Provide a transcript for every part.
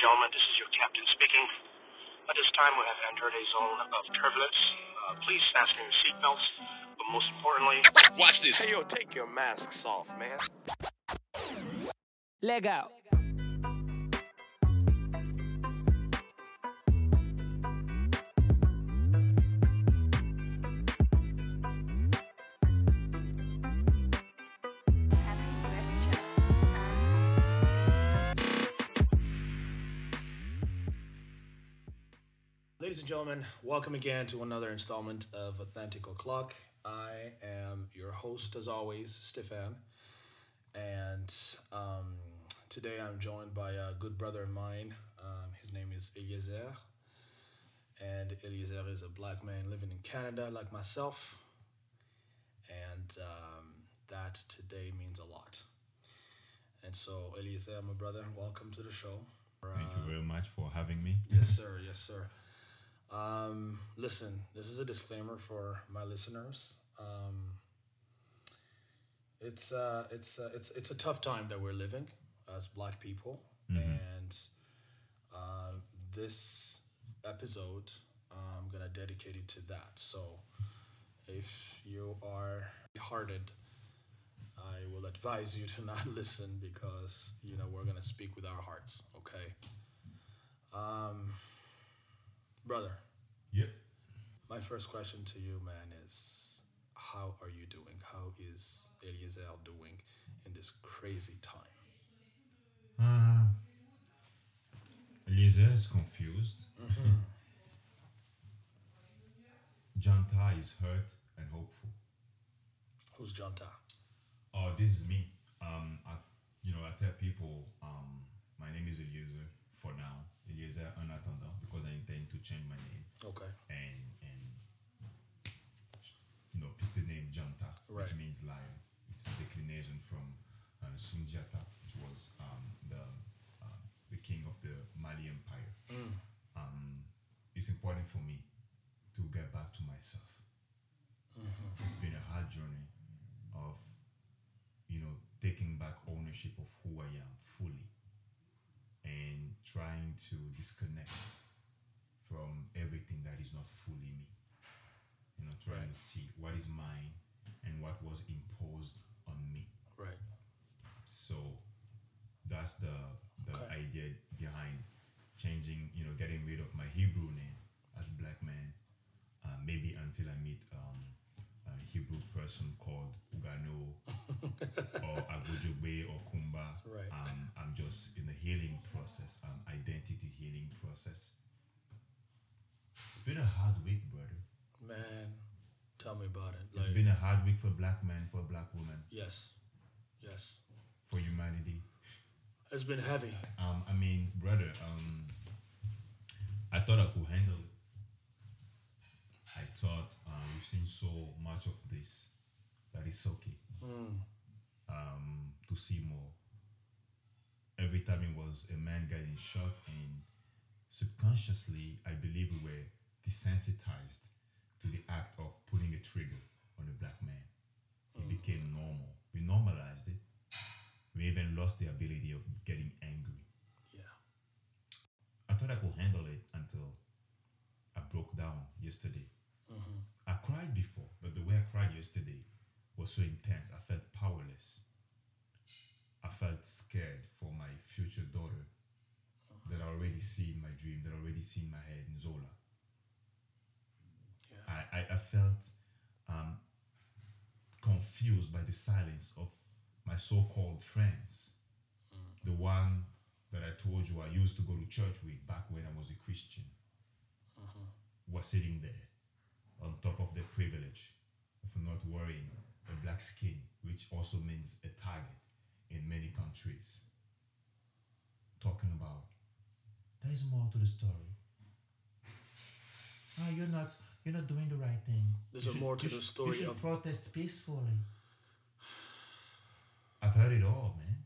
gentlemen, this is your captain speaking. At this time, we have entered a zone of turbulence. Uh, please fasten your seatbelts, but most importantly, Watch this. Hey, yo, take your masks off, man. Leg out. Gentlemen, welcome again to another installment of Authentic O'Clock. I am your host, as always, Stefan. And um, today I'm joined by a good brother of mine. Um, his name is Eliezer. And Eliezer is a black man living in Canada, like myself. And um, that today means a lot. And so, Eliezer, my brother, welcome to the show. Thank you very much for having me. Yes, sir. Yes, sir. Um, listen, this is a disclaimer for my listeners. Um, it's uh, it's uh, it's it's a tough time that we're living as Black people, and uh, this episode I'm gonna dedicate it to that. So, if you are hearted, I will advise you to not listen because you know we're gonna speak with our hearts. Okay. Um, brother, Yep. my first question to you, man, is how are you doing? How is Eliezer doing in this crazy time? Uh, Eliezer is confused. Janta is hurt and hopeful. Who's Janta? Oh, this is me. Um, I, you know, I tell people, um, my name is Eliezer for now. Eliezer en attendant because I intend to change my name Okay. and and you know pick the name Janta, Right. which means lion. It's a declination from uh, Sundiata, which was um, the um, the king of the Mali Empire. Um, it's important for me to get back to myself. It's been a hard journey of you know taking back ownership of who I am fully and trying to disconnect from everything that is not fully me. You know, trying to see what is mine and what was imposed on me. Right. So that's the the Okay. idea behind changing, you know, getting rid of my Hebrew name as black man. Uh, maybe until I meet um, Hebrew person called Ugano or Agujogbe or Kumba. Right. Um, I'm just in the healing process, um, identity healing process. It's been a hard week, brother. Man, tell me about it. It's been a hard week for black men, for black women, yes, yes. for humanity. It's been heavy. Um, I mean, brother, um, I thought I could handle it. I thought uh, we've seen so much of this that it's okay um, to see more. Every time it was a man getting shot, and subconsciously, I believe we were desensitized to the act of pulling a trigger on a black man. It became normal. We normalized it. We even lost the ability of getting angry. Yeah. I thought I could handle it until I broke down yesterday. I cried before, but the way I cried yesterday was so intense. I felt powerless. I felt scared for my future daughter that I already see in my dream, that I already see in my head in Zola. Yeah. I, I, I felt um, confused by the silence of my so called friends. The one that I told you I used to go to church with back when I was a Christian was sitting there on top of the privilege of not wearing a black skin, which also means a target in many countries. Talking about there is more to the story. Ah, you're not you're not doing the right thing. There's You should- more to the story You should of- protest peacefully. I've heard it all, man.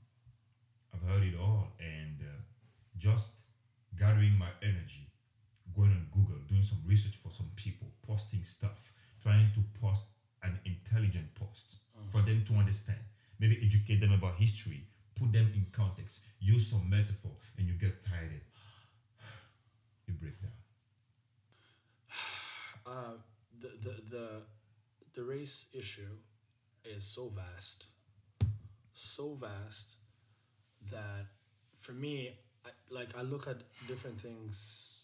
I've heard it all, and uh, just gathering my energy, going on Google, doing some research for some people, posting stuff, trying to post an intelligent post for them to understand. Maybe educate them about history, put them in context, use some metaphor, and you get tired. And You break down. Uh, the, the the the race issue is so vast, so vast that for me, I, like I look at different things,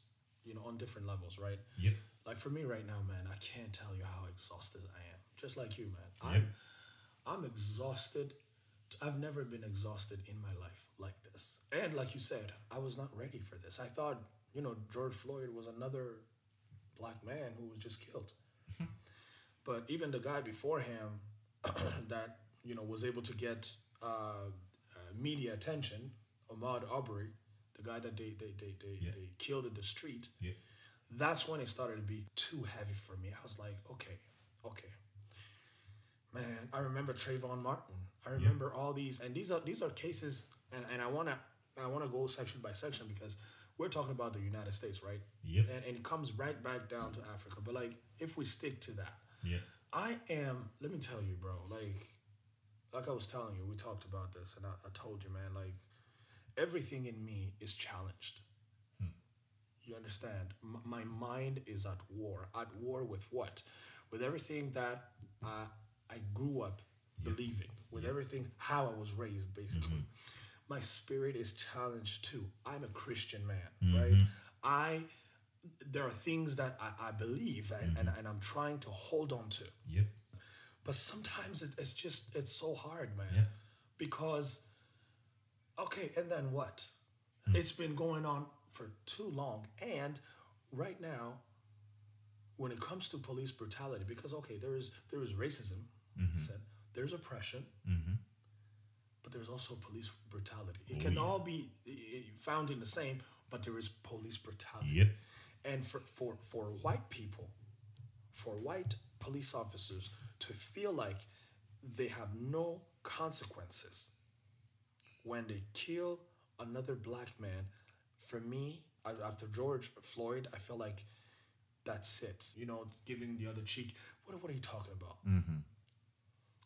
you know, on different levels, right? Yep. Like for me right now, man, I can't tell you how exhausted I am. Just like you, man. Yep. I'm I'm exhausted. I've never been exhausted in my life like this. And like you said, I was not ready for this. I thought, you know, George Floyd was another black man who was just killed. but even the guy before him that, you know, was able to get uh, uh, media attention, Ahmaud Arbery, the guy that they they, they, they, Yeah. they killed in the street, Yep. that's when it started to be too heavy for me. I was like, okay, okay. Man, I remember Trayvon Martin. I remember all these, and these are these are cases, and, and I wanna I wanna go section by section because we're talking about the United States, right? Yep. And, and it comes right back down to Africa. But like, if we stick to that, Yep. I am. Let me tell you, bro. Like, like I was telling you, we talked about this, and I, I told you, man. Like, everything in me is challenged. Hmm. You understand? M- my mind is at war. At war with what? With everything that I I grew up believing. With everything how I was raised, basically. Mm-hmm. My spirit is challenged too. I'm a Christian man, mm-hmm. right? I there are things that I, I believe and, and, mm-hmm. and I'm trying to hold on to. Yep. But sometimes it, it's just it's so hard, man. Yeah. Because okay, and then what? It's been going on for too long. And right now, when it comes to police brutality, because okay, there is there is racism, said, there's oppression, but there's also police brutality. It Oh, can yeah. all be eh, eh, found in the same, but there is police brutality. Yep. And for, for, for white people, for white police officers to feel like they have no consequences when they kill another black man, for me, after George Floyd, I feel like that's it. You know, giving the other cheek. What, what are you talking about?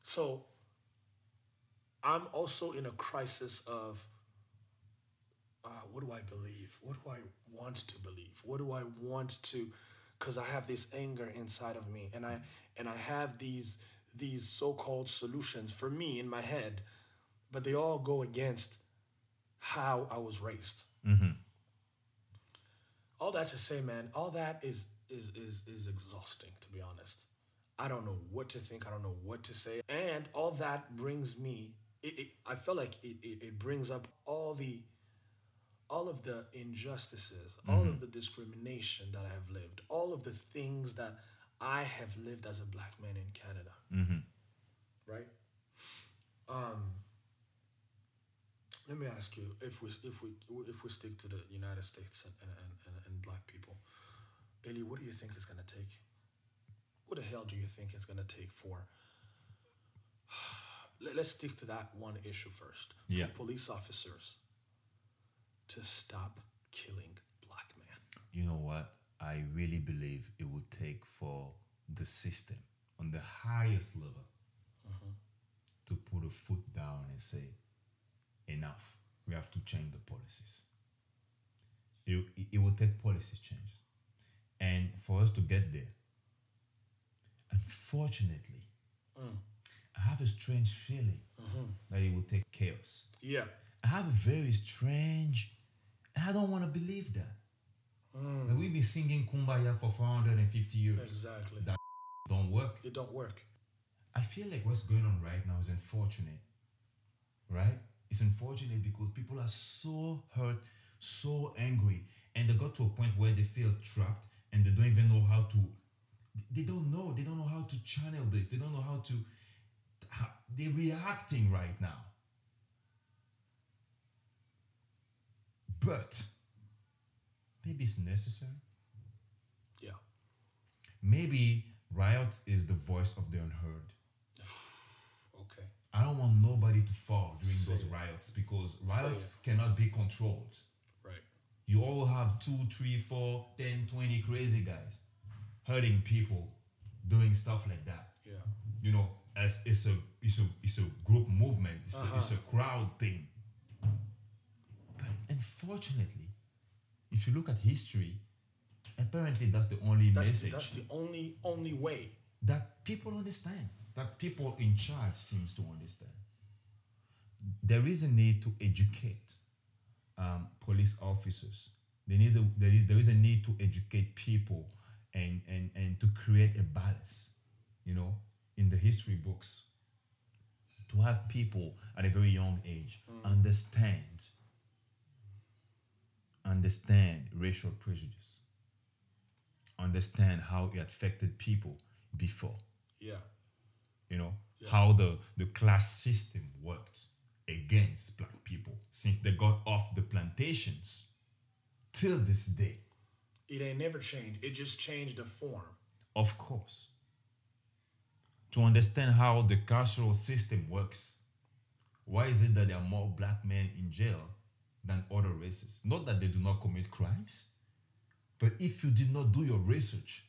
So I'm also in a crisis of uh, what do I believe? What do I want to believe? What do I want to? Because I have this anger inside of me, and I and I have these these so-called solutions for me in my head, but they all go against how I was raised. Mm-hmm. All that to say, man, all that is is is is exhausting. To be honest, I don't know what to think. I don't know what to say, and all that brings me. It, it, I feel like it, it, it brings up all the all of the injustices, all of mm-hmm. the discrimination that I have lived, all of the things that I have lived as a black man in Canada. Mm-hmm. Right? Um, let me ask you if we if we if we stick to the United States and and, and, and black people, Eli, what do you think it's gonna take? What the hell do you think it's gonna take for? Let, let's stick to that one issue first. Yeah. For police officers to stop killing black men. You know what? I really believe it would take for the system on the highest level mm-hmm. to put a foot down and say, enough. We have to change the policies. It, it, will take policy changes. And for us to get there, unfortunately, mm. I have a strange feeling mm-hmm. that it will take chaos. Yeah. I have a very strange, and I don't want to believe that. Mm. Like, we've been singing Kumbaya for 450 years. Exactly. That don't work. It don't work. I feel like what's going on right now is unfortunate, right? It's unfortunate because people are so hurt, so angry, and they got to a point where they feel trapped and they don't even know how to. They don't know. They don't know how to channel this. They don't know how to. How, they're reacting right now. But maybe it's necessary. Yeah. Maybe riot is the voice of the unheard. Okay. I don't want nobody to fall during those riots because riots cannot be controlled. Right. You all have two, three, four, 10, 20 crazy guys hurting people, doing stuff like that. Yeah. You know, as it's a it's a it's a group movement. It's, Uh-huh. a, it's a crowd thing. But unfortunately, if you look at history, apparently that's the only That's, message that's the only only way. that people understand, that people in charge seems to understand. There is a need to educate um, police officers. They need a, there is there is a need to educate people and, and and to create a balance, you know, in the history books. To have people at a very young age understand understand racial prejudice, understand how it affected people before Yeah. You know how the the class system worked against black people since they got off the plantations till this day It ain't never changed. It just changed the form. of course to understand how the carceral system works why is it that there are more black men in jail than other races not that they do not commit crimes but if you did not do your research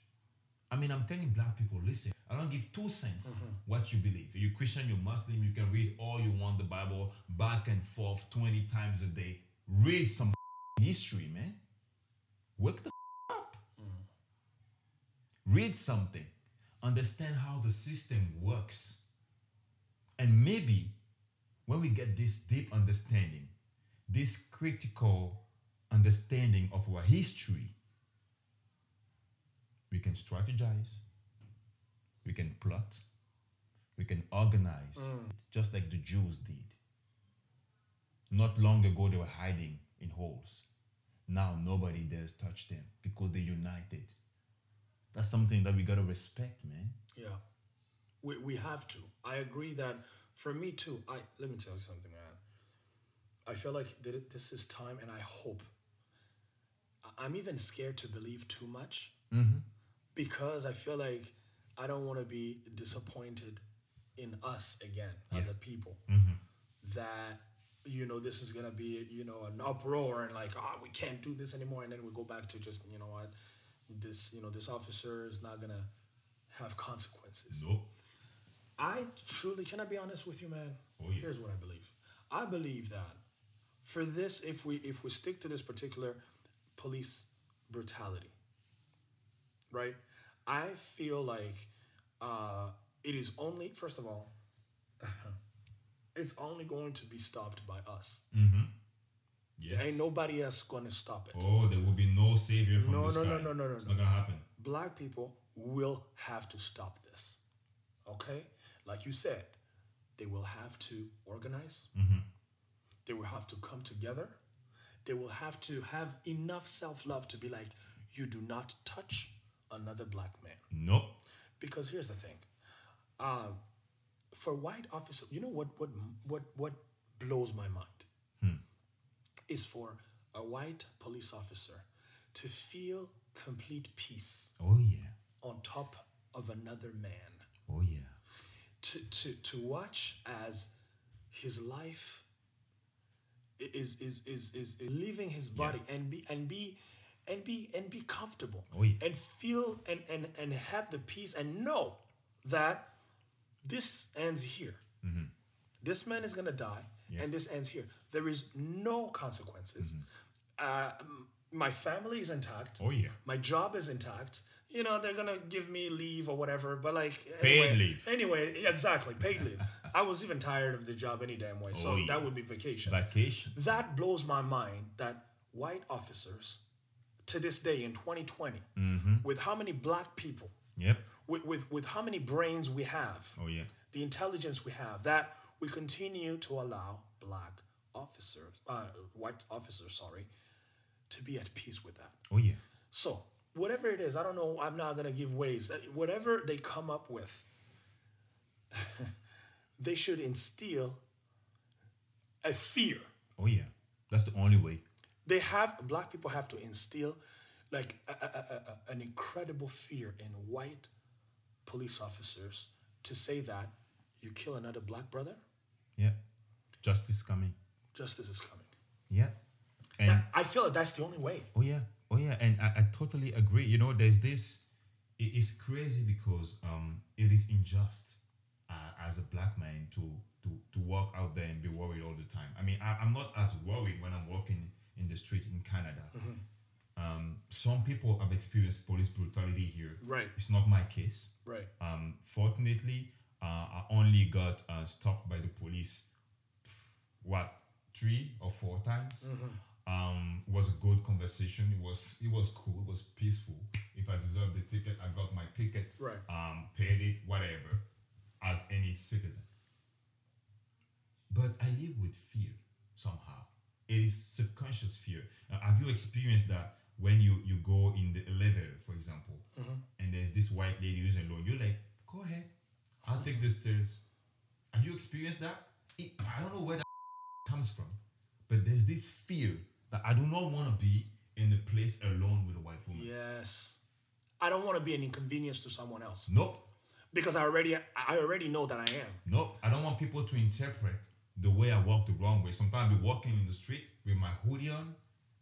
I mean, I'm telling black people, listen, I don't give two cents mm-hmm. what you believe. You Christian, you're Muslim, you can read all you want the Bible back and forth 20 times a day. Read some history, man. Wake the up. Mm. Read something. Understand how the system works. And maybe when we get this deep understanding, this critical understanding of our history, we can strategize, we can plot, we can organize, mm. just like the Jews did. Not long ago, they were hiding in holes. Now nobody dares touch them because they're united. That's something that we gotta respect, man. Yeah. We, we have to. I agree that for me too, I let me tell you something, man. I feel like this is time and I hope. I'm even scared to believe too much mm-hmm. Because I feel like I don't want to be disappointed in us again as a people. Mm-hmm. That you know this is gonna be you know an uproar and like oh we can't do this anymore and then we go back to just you know what this you know this officer is not gonna have consequences. Nope. I truly, can I be honest with you, man? Oh, yeah. Here's what I believe. I believe that for this, if we if we stick to this particular police brutality, right? I feel like uh, it is only first of all, it's only going to be stopped by us. Yes. Ain't nobody else going to stop it. Oh, there will be no savior from No, the no, sky. no, no, no, no, It's no. not gonna happen. black people will have to stop this. Okay? Like you said, they will have to organize. They will have to come together. They will have to have enough self love to be like, you do not touch another black man. Nope. Because here's the thing. Uh, for white officers, you know what what what what blows my mind is for a white police officer to feel complete peace Oh yeah. on top of another man Oh yeah. to to to watch as his life i- is is is is leaving his body and be and be and be and be comfortable Oh, yeah. and feel and and and have the peace and know that this ends here Mm-hmm. this man is gonna die and this ends here there is no consequences uh, my family is intact Mm-hmm. Oh yeah. my job is intact. You know, they're gonna give me leave or whatever, but like Paid leave. Anyway, exactly, paid leave. I was even tired of the job any damn way, so Oh, yeah. that would be vacation. Vacation. that blows my mind that white officers, to this day in 2020, Mm-hmm. with how many black people, Yep. with, with with how many brains we have, Oh yeah. the intelligence we have, that we continue to allow black officers, uh, white officers, sorry, to be at peace with that. Oh yeah. So, whatever it is, I don't know, I'm not to give ways. Uh, Whatever they come up with, they should instill a fear. Oh yeah. That's the only way. They have, black people have to instill like a, a, a, an incredible fear in white police officers to say that you kill another black brother, Yeah. Justice coming. justice is coming. Yeah. And I feel like that's the only way. Oh yeah, oh yeah, and I, I totally agree. You know, there's this. It is crazy because um, it is unjust uh, as a black man to to to walk out there and be worried all the time. I mean, I, I'm not as worried when I'm walking in the street in Canada. Um, some people have experienced police brutality here. Right. It's not my case. Right. Um, fortunately, uh, I only got uh, stopped by the police. What three or four times? Um, it was a good conversation. It was it was cool. It was peaceful. If I deserved the ticket, I got my ticket. Right. Um, paid it, whatever, as any citizen. But I live with fear somehow. It is subconscious fear. Uh, have you experienced that when you you go in the elevator, for example, and there's this white lady who's alone? You're like, go ahead, I'll take the stairs. Have you experienced that? It, I don't know where that comes from, but there's this fear that I do not want to be in the place alone with a white woman. Yes. I don't want to be an inconvenience to someone else Nope. because I already I already know that I am. Nope. I don't want people to interpret the way I walk the wrong way. Sometimes I'll be walking in the street with my hoodie on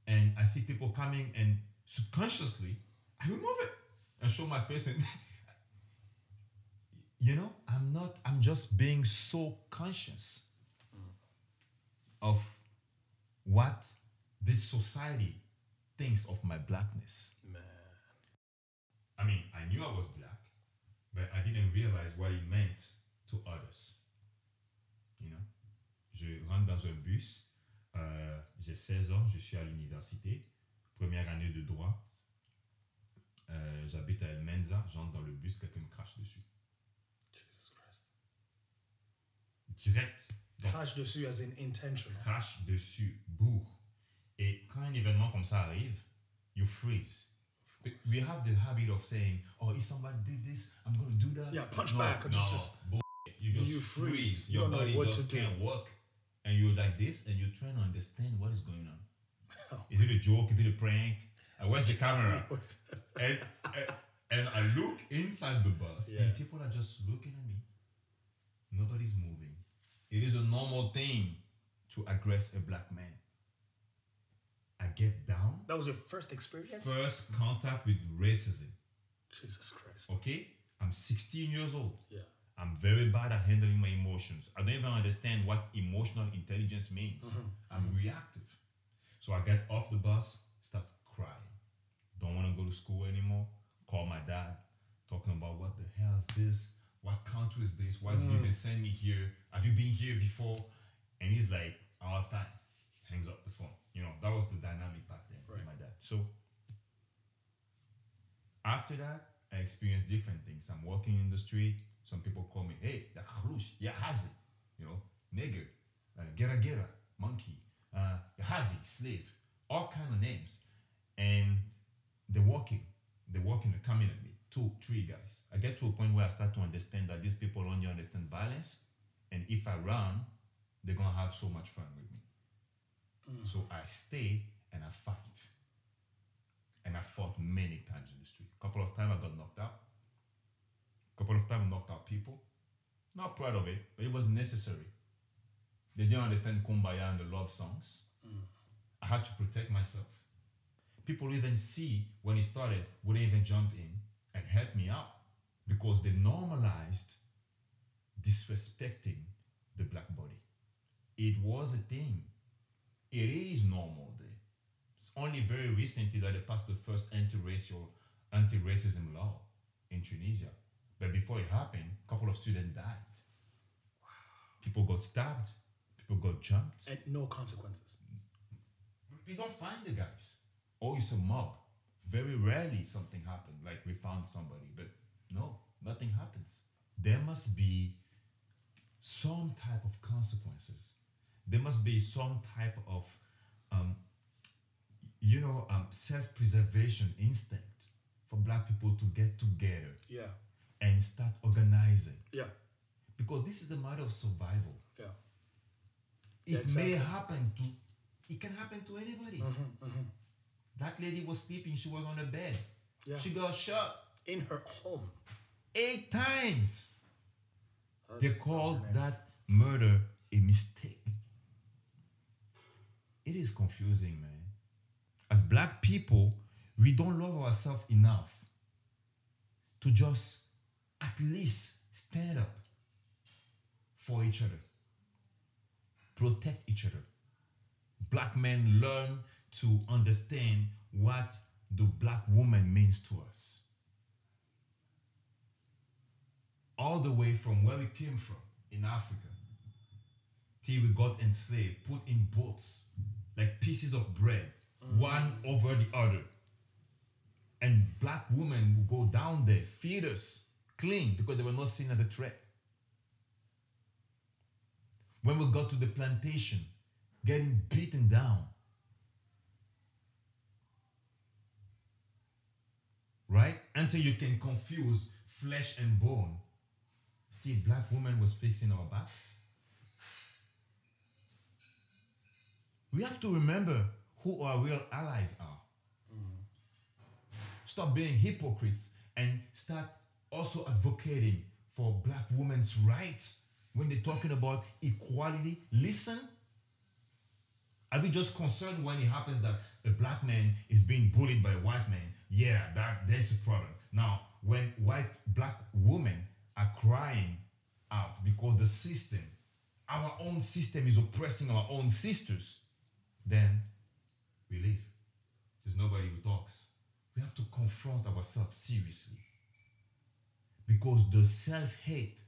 and I see people coming and subconsciously I remove it and show my face and you know, I'm not I'm just being so conscious of what this society thinks of my blackness. Man. I mean, I knew I was black, but I didn't realize what it meant to others. You know? Je rentre dans un bus, euh, j'ai 16 ans, je suis à l'université, première année de droit. Euh, J'habite à El Menza, j'entre dans le bus, quelqu'un me crache dessus. Jesus Christ. Direct. Donc, Crash dessus as in intentional. crache dessus, bourre. Et quand un événement comme ça arrive, you freeze. We have the habit of saying, oh, if somebody did this, I'm going to do that. Yeah, punch no, back No, just- bullshit. You just You freeze. freeze. You Your body just to do. can't work. And you're like this, and you're trying to understand what is going on. Oh. Is it a joke? Is it a prank? And where's the camera? and, and and I look inside the bus, Yeah. and people are just looking at me. Nobody's moving. It is a normal thing to aggress a black man. I get down. That was your first experience? First contact with racism. Jesus Christ. Okay? I'm 16 years old. Yeah. I'm very bad at handling my emotions. I don't even understand what emotional intelligence means. Mm-hmm. I'm reactive. So I get off the bus, start crying. Don't want to go to school anymore. Call my dad, talking about what the hell is this? What country is this? Why did you mm. even send me here? Have you been here before? And he's like, don't have time. Hangs up the phone. You know, that was the dynamic back then with my dad. So after that, I experienced different things. I'm walking in the street. Some people call me, hey, the Khalush, ya Hazi, you know, nigger, uh, gera gera, monkey, uh, Hazi, slave, all kind of names. And they're walking, they're walking, they're coming at me, two, three guys. I get to a point where I start to understand that these people only understand violence. And if I run, they're going to have so much fun with me. So I stay and I fight. And I fought many times in the street. A couple of times I got knocked out. Couple of times knocked out people. Not proud of it, but it was necessary. They didn't understand Kumbaya and the love songs. I had to protect myself. People even see when it started wouldn't even jump in and help me out because they normalized disrespecting the black body. It was a thing. It is normal there. It's only very recently that they passed the first anti-racial, anti-racism law in Tunisia. But before it happened, a couple of students died. People got stabbed. People got jumped. And no consequences. We don't find the guys. Or it's a mob. Very rarely something happened, like we found somebody, but no, nothing happens. There must be some type of consequences. There must be some type of, um, you know, um, self-preservation instinct for black people to get together Yeah. And start organizing. Yeah. Because this is the matter of survival. Yeah. It Yeah, may happen to, it can happen to anybody. Mm-hmm, mm-hmm. That lady was sleeping, she was on a bed. Yeah. She got shot In her home. eight times. They called that murder a mistake. It is confusing, man. As black people, we don't love ourselves enough to just at least stand up for each other, protect each other. Black men learn to understand what the black woman means to us. All the way from where we came from in Africa till we got enslaved, put in boats like pieces of bread, mm-hmm. one over the other. And black women would go down there, feed us, clean, because they were not seen as a threat. When we got to the plantation, getting beaten down. Right? Until you can confuse flesh and bone. Still, black woman was fixing our backs. We have to remember who our real allies are. Mm. Stop being hypocrites and start also advocating for black women's rights when they're talking about equality. Listen. Are we just concerned when it happens that a black man is being bullied by a white man? Yeah, that there's a problem. Now, when white black women are crying out because the system, our own system is oppressing our own sisters, then we leave. There's nobody who talks. We have to confront ourselves seriously. Because the self-hate,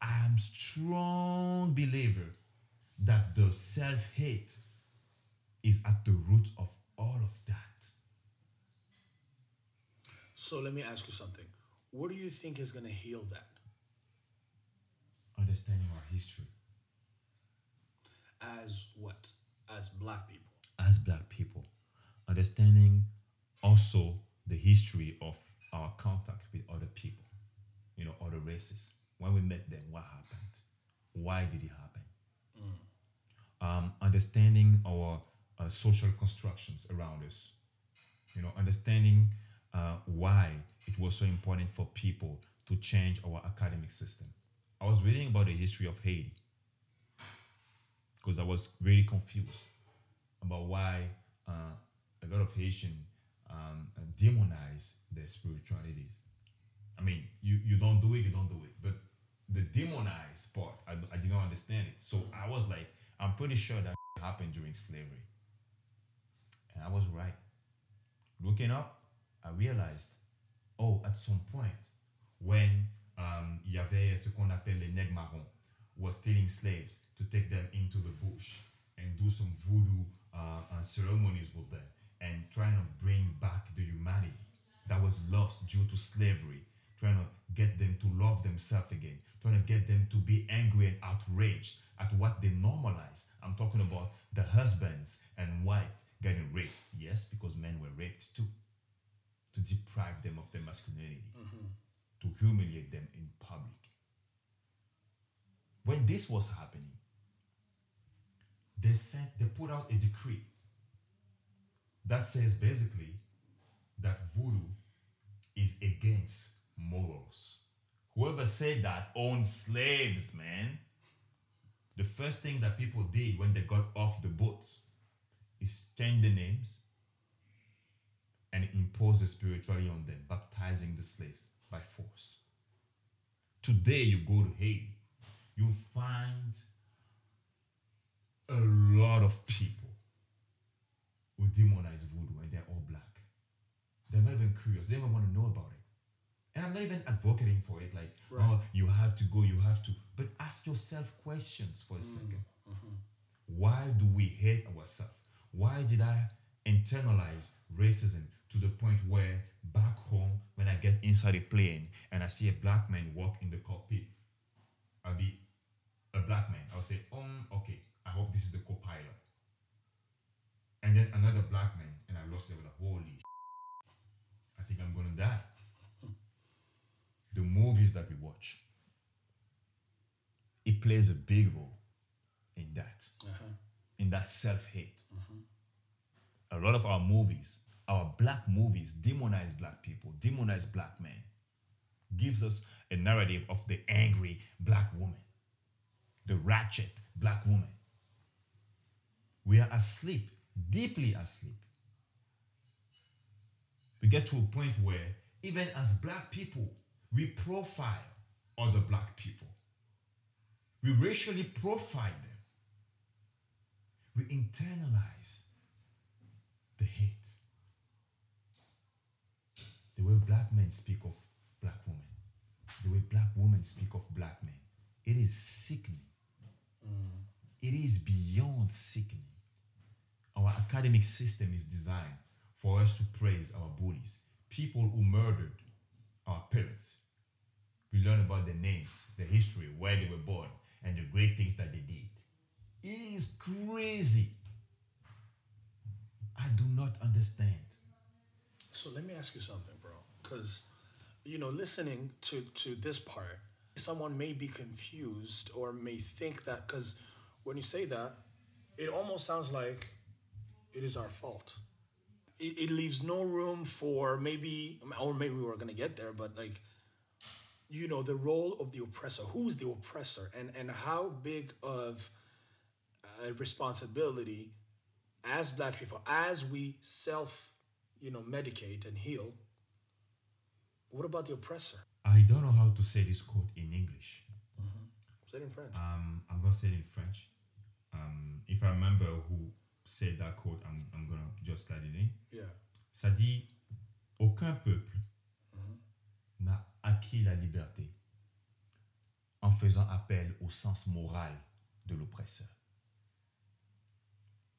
I am strong believer that the self-hate is at the root of all of that. So let me ask you something. What do you think is going to heal that? Understanding our history As what? As black people. as black people, understanding also the history of our contact with other people, you know, other races. When we met them, what happened? Why did it happen? Um, understanding our uh, social constructions around us, you know, understanding uh, why it was so important for people to change our academic system. I was reading about the history of Haiti because I was really confused about why uh, a lot of Haitian um, demonize their spiritualities. I mean, you, you don't do it, you don't do it. But the demonized part, I, I did not understand it. So I was like, I'm pretty sure that happened during slavery. And I was right. Looking up, I realized, oh, at some point, when um, il y avait ce qu'on appelle les nègres marrons, was stealing slaves to take them into the bush and do some voodoo uh, uh, ceremonies with them and trying to bring back the humanity that was lost due to slavery, trying to get them to love themselves again, trying to get them to be angry and outraged at what they normalize. I'm talking about the husbands and wife getting raped. Yes, because men were raped too. To deprive them of their masculinity, mm-hmm. to humiliate them in public. When this was happening, they sent they put out a decree that says basically that voodoo is against morals. Whoever said that owned slaves, man. The first thing that people did when they got off the boat is change the names and impose the spirituality on them, baptizing the slaves by force. Today, you go to Haiti, you find a lot of people who demonize voodoo and they're all black. They're not even curious. They don't even want to know about it. And I'm not even advocating for it, like, oh, you have to go, you have to. But ask yourself questions for a second. Why do we hate ourselves? Why did I internalize racism to the point where back home, when I get inside a plane and I see a black man walk in the cockpit, I'll be a black man. I'll say, um, okay, I hope this is the co-pilot. And then another black man, and I lost it with a holy sh- I think I'm gonna die. The movies that we watch, it plays a big role in that, uh-huh. in that self-hate. Uh-huh. A lot of our movies, our black movies, demonize black people, demonize black men, gives us a narrative of the angry black woman, the ratchet black woman. We are asleep, deeply asleep. We get to a point where, even as black people, we profile other black people. We racially profile them. We internalize the hate. The way black men speak of black women, the way black women speak of black men, it is sickening. Mm. It is beyond sickening. Our academic system is designed for us to praise our bullies, people who murdered our parents. We learn about their names, their history, where they were born, and the great things that they did. It is crazy. I do not understand. So let me ask you something, bro. Because, you know, listening to, to this part, someone may be confused or may think that, because when you say that, it almost sounds like it is our fault. It, it leaves no room for maybe, or maybe we're going to get there, but like, you know, the role of the oppressor. Who's the oppressor? And, and how big of a responsibility as black people, as we self, you know, medicate and heal, what about the oppressor? I don't know how to say this quote in English. Say it in French. Um, I'm gonna say it in French. Um, if I remember who said that quote, I'm, I'm gonna just start it in. yeah. Ça dit aucun peuple n'a acquis la liberté en faisant appel au sens moral de l'oppresseur.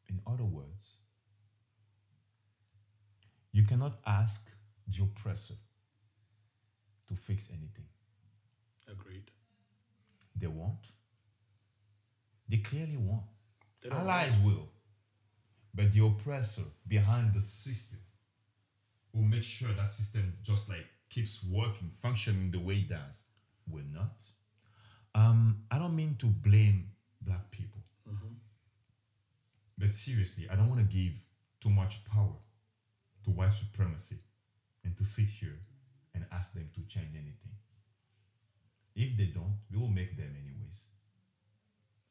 In other words, you cannot ask the oppressor to fix anything. Agreed. They won't. They clearly won't. They Allies will. But the oppressor behind the system will make sure that system just like keeps working, functioning the way it does, will not. Um, I don't mean to blame black people. But seriously, I don't want to give too much power to white supremacy and to sit here and ask them to change anything. If they don't, we will make them anyways.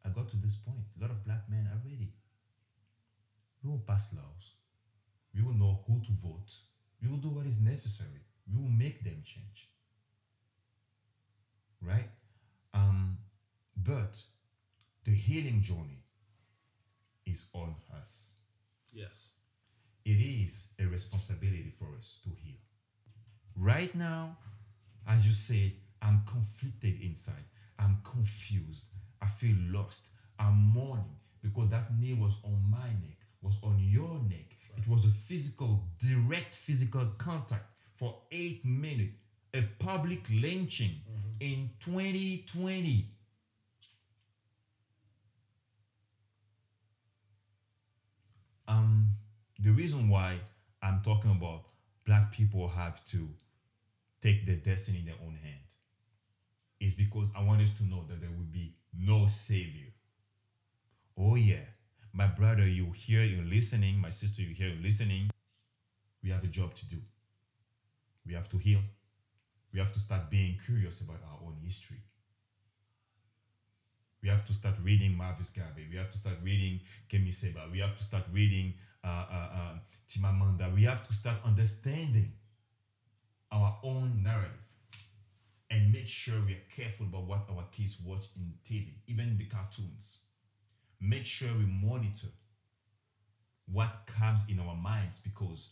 I got to this point. A lot of black men are ready. We will pass laws. We will know who to vote. We will do what is necessary. We will make them change. Right? Um, but the healing journey is on us. Yes. It is a responsibility for us to heal. Right now, as you said, I'm conflicted inside. I'm confused. I feel lost. I'm mourning because that knee was on my neck, was on your neck. It was a physical, direct physical contact for eight minutes. A public lynching in 2020. um the reason why I'm talking about black people have to take their destiny in their own hand is because I want us to know that there will be no savior. Oh yeah, my brother, you hear, you're listening. My sister, you hear, you're listening. We have a job to do. We have to heal. We have to start being curious about our own history. We have to start reading Marcus Garvey. We have to start reading Kemi Seba. We have to start reading uh, uh, uh, Chimamanda. We have to start understanding our own narrative and make sure we are careful about what our kids watch in TV, even the cartoons. Make sure we monitor what comes in our minds because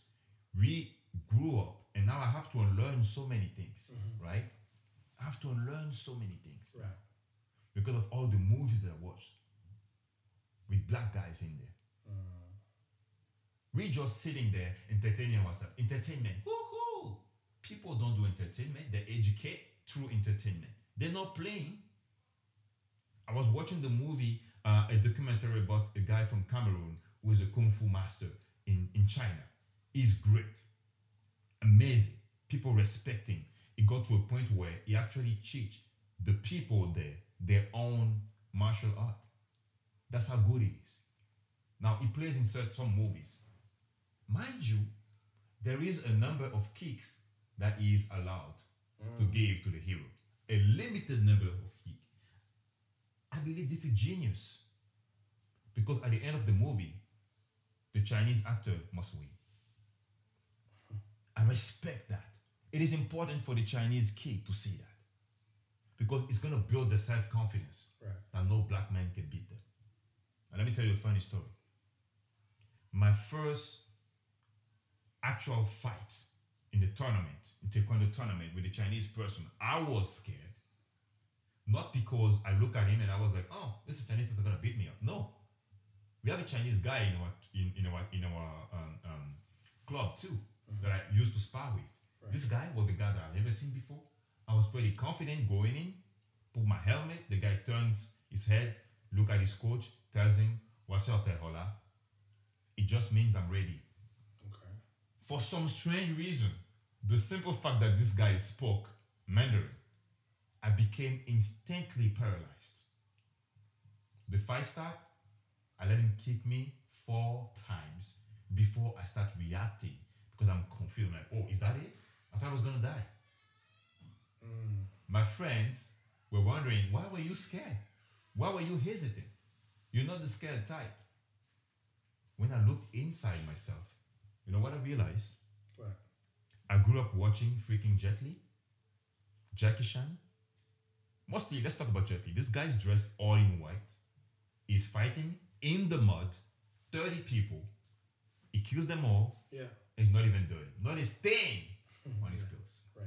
we grew up and now I have to unlearn so many things, mm-hmm. right? I have to unlearn so many things Right. because of all the movies that I watched with black guys in there. Mm. We just sitting there entertaining ourselves. Entertainment. Woohoo! People don't do entertainment, they educate through entertainment. They're not playing. I was watching the movie, uh, a documentary about a guy from Cameroon who is a kung fu master in, in China. He's great amazing. People respect him. It got to a point where he actually teach the people there their own martial art. That's how good he is. Now he plays in certain some movies. Mind you, there is a number of kicks that he is allowed to give to the hero. A limited number. I believe this is genius. Because at the end of the movie, the Chinese actor must win. I respect that. It is important for the Chinese kid to see that because it's going to build the self confidence Right. that no black man can beat them. And let me tell you a funny story. My first actual fight in the tournament, in Taekwondo tournament with a Chinese person, I was scared. Not because I look at him and I was like, oh, this is Chinese person gonna beat me up. No. We have a Chinese guy in our in, in our in our um, um, club too that I used to spar with. This guy was the guy that I've never seen before. I was pretty confident going in, put my helmet, the guy turns his head, look at his coach, tells him, What's up hola? It just means I'm ready. Okay. For some strange reason, the simple fact that this guy spoke Mandarin, I became instantly paralyzed. The fight start, I let him kick me four times before I start reacting because I'm confused. I'm like, oh, is that it? I thought I was gonna die. Mm. My friends were wondering, why were you scared? Why were you hesitant? You're not the scared type. When I looked inside myself, you know what I realized? Right. I grew up watching freaking Jet Li, Jackie Chan. Mostly, let's talk about Jet Li. This guy's dressed all in white. He's fighting in the mud, 30 people. He kills them all. Yeah. He's not even dirty. Not a stain on his clothes. Right.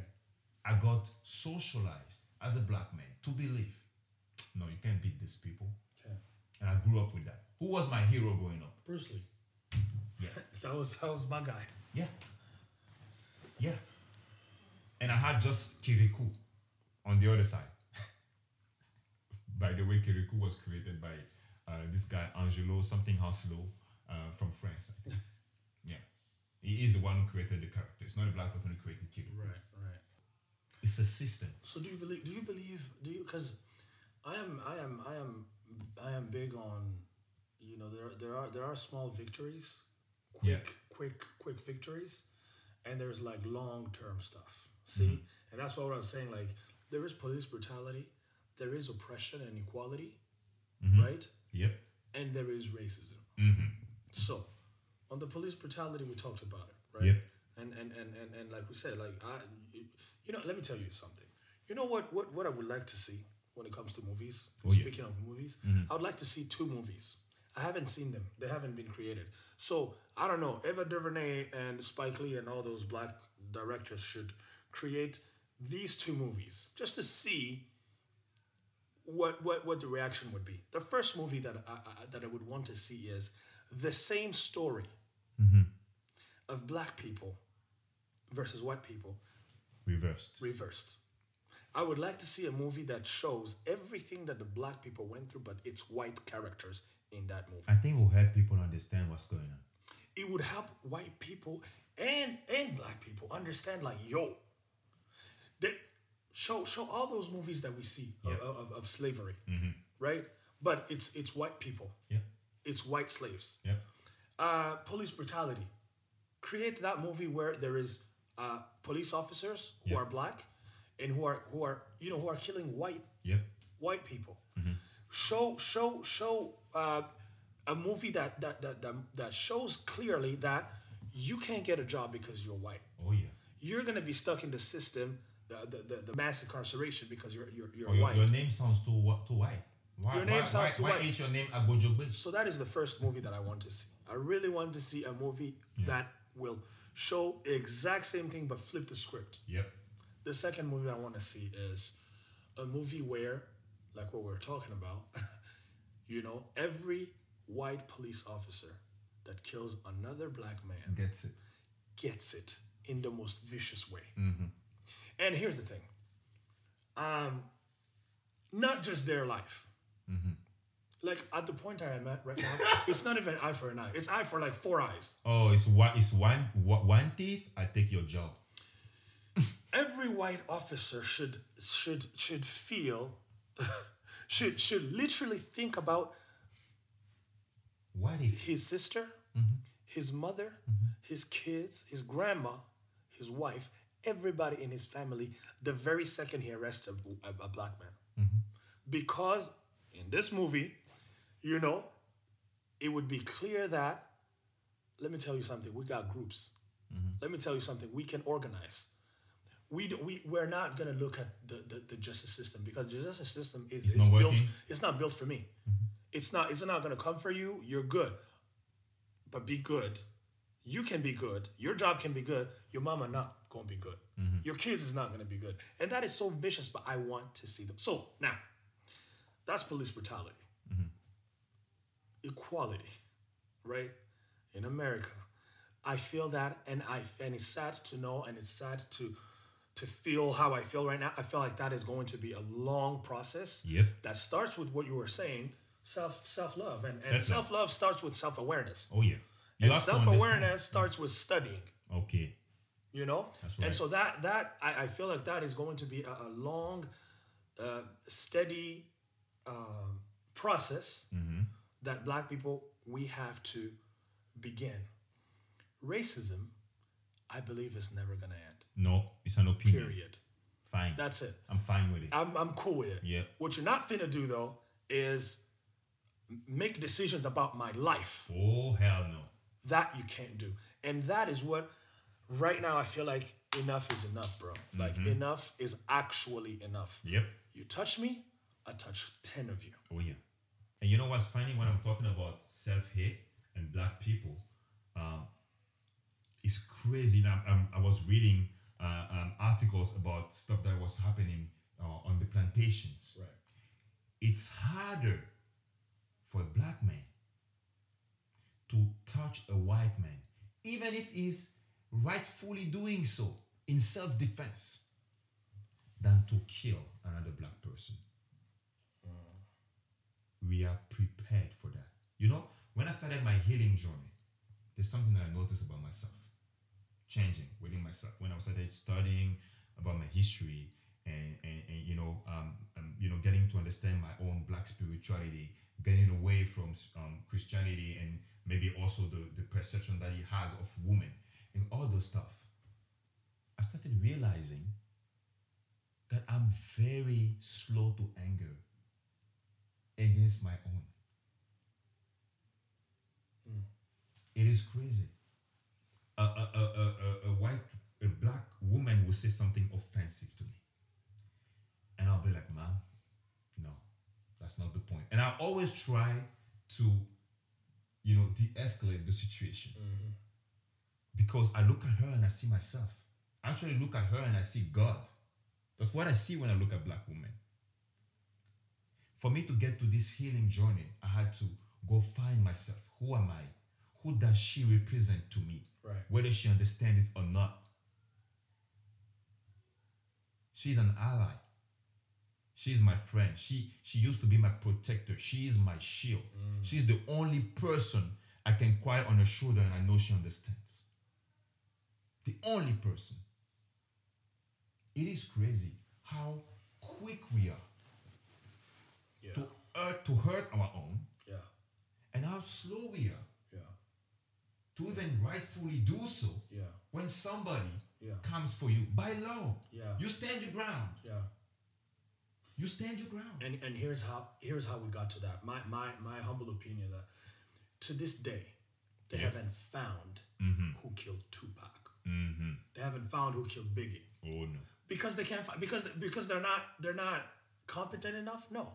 I got socialized as a black man to believe, no, you can't beat these people. Okay. And I grew up with that. Who was my hero growing up? Bruce Lee. Yeah. That was that was my guy. Yeah. Yeah. And I had just Kirikou on the other side. By the way, Kirikou was created by uh, this guy, Angelo, something Hanslow, uh, from France. I think. yeah. He is the one who created the character. It's not a black person who created Kirikou. Right. Right. It's a system. So do you believe? Do you believe? Do you? Because I am. I am. I am. I am big on. You know, there there are there are small victories, quick, Yeah. quick, quick victories, and there's like long term stuff. See, and that's what I was saying. Like there is police brutality, there is oppression and equality, right? Yep. And there is racism. Mm-hmm. So, on the police brutality, we talked about it, right? Yep. And, and and and and like we said, like I, you know, let me tell you something. You know what what what I would like to see when it comes to movies. Oh, yeah. Speaking of movies, I would like to see two movies. I haven't seen them; they haven't been created. So I don't know. Ava DuVernay and Spike Lee and all those black directors should create these two movies just to see what what what the reaction would be. The first movie that I, I that I would want to see is the same story mm-hmm. of black people versus white people Reversed. reversed. I would like to see a movie that shows everything that the black people went through, but it's white characters in that movie. I think it will help people understand what's going on. It would help white people and and black people understand, like, yo, that show show all those movies that we see of- Yeah. of, of, slavery, right? But it's it's white people, Yep. it's white slaves. Yep. uh, police brutality. Create that movie where there is uh, police officers who Yeah. are black and who are who are you know who are killing white Yep. white people. Show show show uh, a movie that that, that that that shows clearly that you can't get a job because you're white. Oh yeah. You're gonna be stuck in the system, the the, the, the mass incarceration because you're you're, you're Oh, your, white. your name sounds too too white. Why, Your name why, sounds why, too why white. ain't your name Agbojogbe? So that is the first movie that I want to see. I really want to see a movie that will show exact same thing but flip the script. Yep. The second movie I want to see is a movie where, like what we're talking about, you know, every white police officer that kills another black man Gets it. gets it in the most vicious way. Mm-hmm. And here's the thing um, not just their life. Mm-hmm. Like at the point I am at right now, it's not even eye for an eye. It's eye for like four eyes. Oh, it's one. It's one. One teeth. I take your job. Every white officer should should should feel should should literally think about What if? his sister, his mother, his kids, his grandma, his wife, everybody in his family the very second he arrests a, a, a black man. Mm-hmm. Because in this movie, you know, it would be clear that, let me tell you something, we got groups. Mm-hmm. Let me tell you something, we can organize. We, do, we, we're not going to look at the, the, the justice system because the justice system is, is not built, it's not built for me. Mm-hmm. It's not, it's not going to come for you, you're good. But be good. you can be good, your job can be good, your mama not gonna be good. Your kids is not gonna be good. And that is so vicious, but I want to see them. So now, that's police brutality. Equality, right? In America. I feel that and I and it's sad to know and it's sad to to feel how I feel right now. I feel like that is going to be a long process Yep. that starts with what you were saying, self self love. And, and Self-love. starts with self awareness. Oh yeah. And self awareness starts with studying. Okay. You know, That's and so that that I, I feel like that is going to be a, a long, uh, steady um process Mm-hmm. that Black people we have to begin. Racism, I believe, is never gonna end. No, it's an opinion. Period. Fine. That's it. I'm fine with it. I'm I'm cool with it. Yeah. What you're not finna do though is make decisions about my life. oh hell no. That you can't do. And that is what right now I feel like enough is enough, bro. Like enough is actually enough. Yep. You touch me, I touch 10 of you. Oh yeah. And you know what's funny when I'm talking about self-hate and black people? Um, it's crazy. Now I'm, I was reading uh, um, articles about stuff that was happening uh, on the plantations. Right. It's harder for a black man to touch a white man, even if he's rightfully doing so in self-defense, than to kill another black person we are prepared for that. You know, when I started my healing journey, there's something that I noticed about myself changing within myself. When I started studying about my history and, and, and you know, um, um, you know, getting to understand my own black spirituality, getting away from um, Christianity and maybe also the, the perception that he has of women and all those stuff, I started realizing that I'm very slow to anger against my own. It is crazy. A, a, a, a, a, white, a black woman will say something offensive to me. And I'll be like, ma'am, no, that's not the point. And I always try to, you know, de escalate the situation. Mm-hmm. Because I look at her and I see myself. I actually look at her and I see God. That's what I see when I look at black women for me to get to this healing journey, I had to go find myself. Who am I? Who does she represent to me? Right. Whether she understands it or not. She's an ally. She's my friend. She she used to be my protector. She is my shield. Mm. She's the only person I can cry on her shoulder and I know she understands. The only person. It is crazy how quick we are Yeah. to hurt to hurt our own Yeah. and how slow we are Yeah. to even rightfully do so Yeah. when somebody Yeah. comes for you by law Yeah. you stand your ground Yeah. you stand your ground And and here's how here's how we got to that. My my my humble opinion that to this day they haven't found mm-hmm. who killed Tupac. Mm-hmm. They haven't found who killed Biggie oh no because they can't find because because they're not they're not competent enough. No.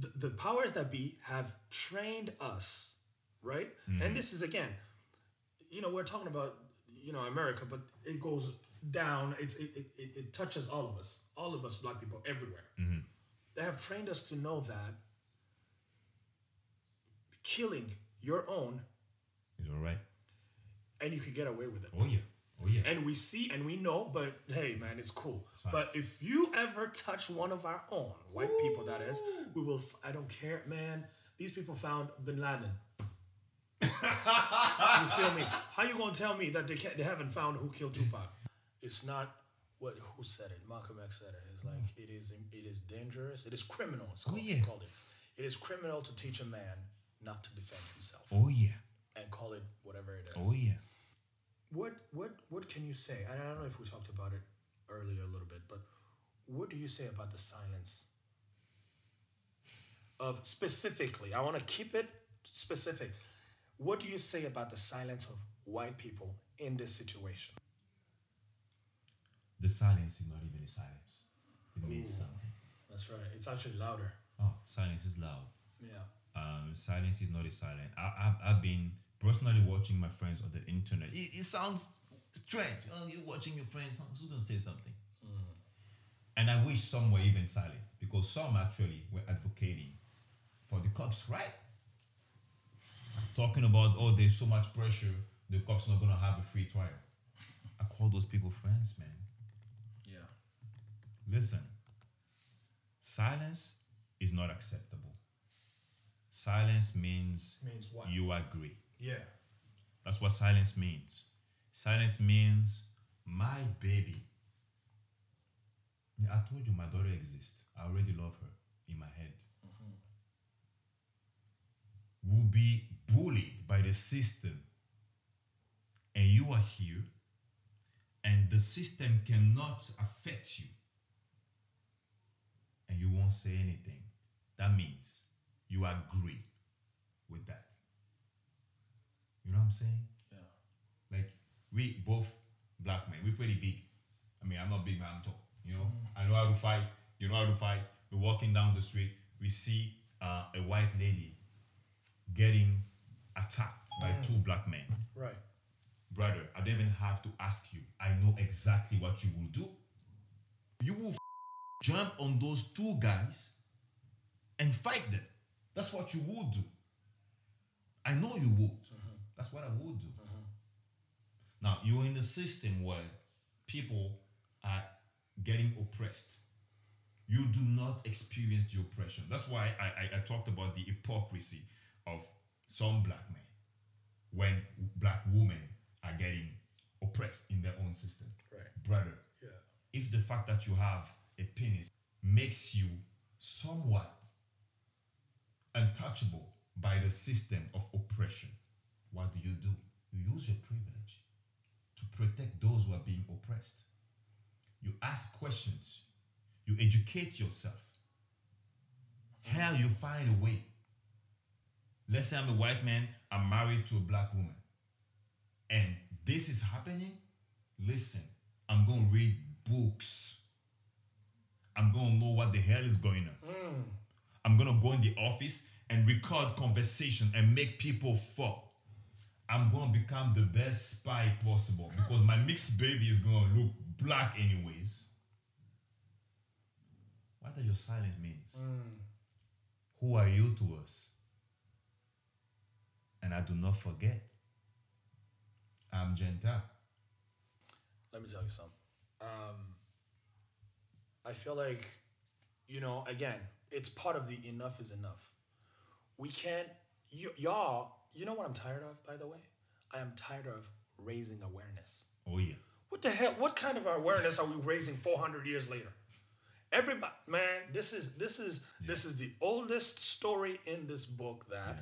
The, the powers that be have trained us, right? And this is again, you know, we're talking about you know America, but it goes down. It's it, it, it, it touches all of us, all of us, black people everywhere. They have trained us to know that killing your own it's all right and you can get away with it. oh yeah oh yeah And we see and we know, but hey, man, it's cool. But if you ever touch one of our own, white people, that is, we will. f- I don't care, man. These people found Bin Laden. you feel me? How you gonna tell me that they can't, they haven't found who killed Tupac? It's not what who said it. Malcolm X said it. It's like it is it is dangerous. It is criminal. It's called, yeah. called it. It is criminal to teach a man not to defend himself oh yeah and call it whatever it is. oh yeah What what what can you say? I don't know if we talked about it earlier a little bit, but what do you say about the silence of specifically? I want to keep it specific. What do you say about the silence of white people in this situation? the silence is not even a silence it means Ooh. something That's right. It's actually louder. oh silence is loud Yeah. um, silence is not a silent. I, I've, I've been personally watching my friends on the internet, it, it sounds strange. Oh, you're watching your friends. Who's gonna say something? Mm. And I wish some were even silent because some actually were advocating for the cops, right? Talking about oh, there's so much pressure, the cops not gonna have a free trial. I call those people friends, man. Yeah. Listen, silence is not acceptable. Silence means Means what? you agree. Yeah. That's what silence means. Silence means my baby. I told you my daughter exists. I already love her in my head. Mm-hmm. Will be bullied by the system, and you are here, and the system cannot affect you, and you won't say anything. That means you agree with that. You know what I'm saying? Yeah. Like we both black men, we pretty big. I mean, I'm not big, man. I'm tall. You know, I know how to fight. You know how to fight. We're walking down the street. We see uh, a white lady getting attacked by two black men. Right. Brother, I don't even have to ask you. I know exactly what you will do. You will f- jump on those two guys and fight them. That's what you would do. I know you would. That's what I would do. Now, you're in the system where people are getting oppressed. You do not experience the oppression. That's why I, I, I talked about the hypocrisy of some black men when black women are getting oppressed in their own system. Right. Brother, Yeah. if the fact that you have a penis makes you somewhat untouchable by the system of oppression, what do you do? You use your privilege to protect those who are being oppressed. You ask questions, you educate yourself. Hell, you find a way. Let's say I'm a white man, I'm married to a black woman, and this is happening. Listen, I'm going to read books. I'm going to know what the hell is going on. Hmm. I'm going to go in the office and record conversation and make people fall. I'm going to become the best spy possible because my mixed baby is going to look black anyways. What does your silence means? Who are you to us? And I do not forget, I'm Gentile. Let me tell you something. Um, I feel like, you know, again, it's part of the enough is enough. We can't, y- y'all, you know what I'm tired of, by the way? I am tired of raising awareness. Oh, yeah. What the hell? What kind of awareness are we raising 400 years later? Everybody, man, this is this is this is the oldest story in this book that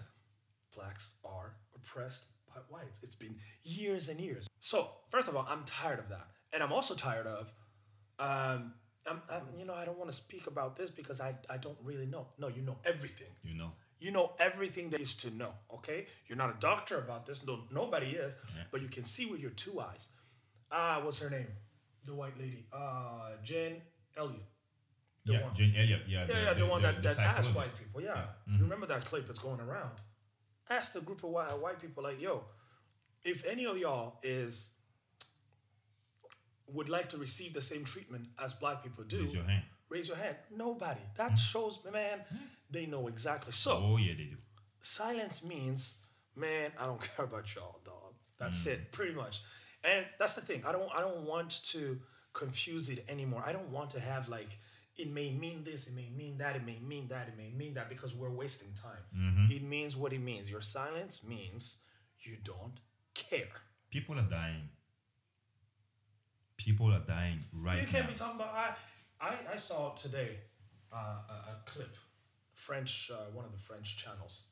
blacks are oppressed by whites. It's been years and years. So first of all, I'm tired of that, and I'm also tired of, um, I'm, I'm you know I don't want to speak about this because I I don't really know. No, you know everything. You know. You know everything there is to know. Okay, you're not a doctor about this. No, nobody is. But you can see with your two eyes. Ah, what's her name? The white lady. Uh, Jen Elliott. The yeah, one. Jane Elliott. Yeah, Yeah, yeah, the, one that, that asked white people. Yeah. You remember that clip that's going around? Ask the group of white, white people, like, yo, if any of y'all is would like to receive the same treatment as black people do, Raise your hand. Raise your hand. Nobody. That hmm. shows, man, they know exactly. So Oh, yeah, they do. silence means, man, I don't care about y'all, dog. That's hmm. it, pretty much. And that's the thing. I don't I don't want to confuse it anymore. I don't want to have like it may mean this, it may mean that, it may mean that, it may mean that because we're wasting time. Mm-hmm. It means what it means. Your silence means you don't care. People are dying. People are dying right now. You can't now. be talking about. I, I, I saw today uh, a, a clip, French, uh, one of the French channels.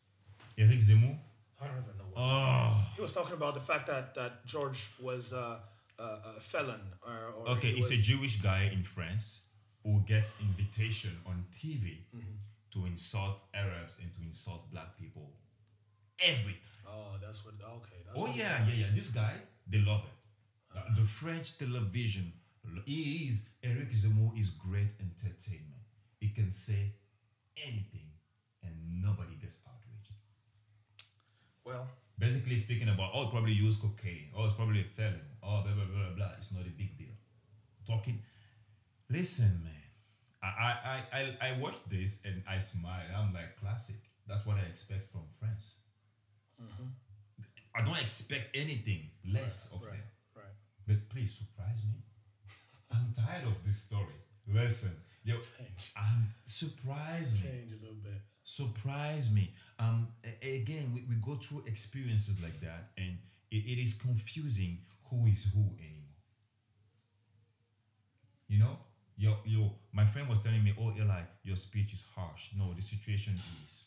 Eric Zemmour. I don't even know what. Oh. He was talking about the fact that that George was uh, a, a felon. Or, or Okay, he it's a Jewish guy in France who gets invitation on TV Mm-hmm. to insult Arabs and to insult black people every time. Oh, that's what. Okay. That's Oh yeah, yeah, yeah. This guy, they love it. Uh, the French television, he is Eric Zemmour is great entertainment. He can say anything, and nobody gets outraged. Well, basically speaking about oh probably use cocaine. Oh it's probably a felon oh blah blah blah blah. Blah it's not a big deal. Talking listen man. I I I I, watched this and I smile. I'm like classic. That's what I expect from France. Mm-hmm. I don't expect anything less of right, them. right. but please surprise me I'm tired of this story listen yo Change, I'm surprise me change a little bit. surprise me. Um, again, we, we go through experiences like that, and it, it is confusing who is who anymore. You know, yo, yo, my friend was telling me, "Oh, Eli, your speech is harsh." No, the situation is.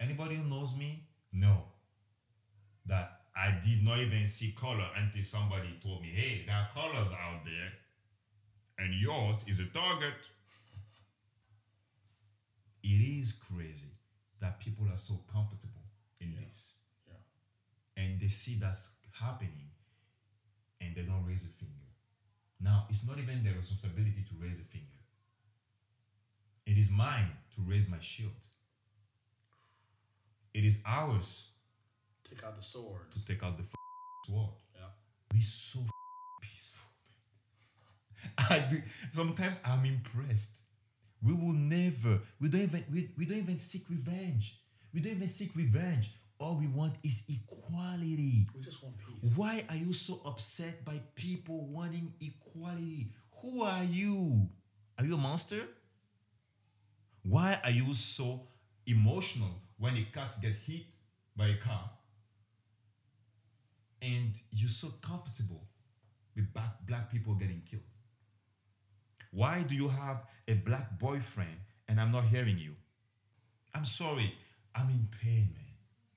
Anybody who knows me know that I did not even see color until somebody told me, "Hey, there are colors out there, and yours is a target." it is crazy that people are so comfortable in this. Yeah. and they see that's happening and they don't raise a finger. Now it's not even their responsibility to raise a finger. It is mine to raise my shield. It is ours Take out the swords. to take out the f- sword Yeah. we so f- peaceful I do sometimes I'm impressed. We will never, we don't even we, we don't even seek revenge. We don't even seek revenge. All we want is equality. We just want peace. Why are you so upset by people wanting equality? Who are you? Are you a monster? Why are you so emotional when the cats get hit by a car? And you're so comfortable with black, black people getting killed? Why do you have a black boyfriend and I'm not hearing you? I'm sorry, I'm in pain, man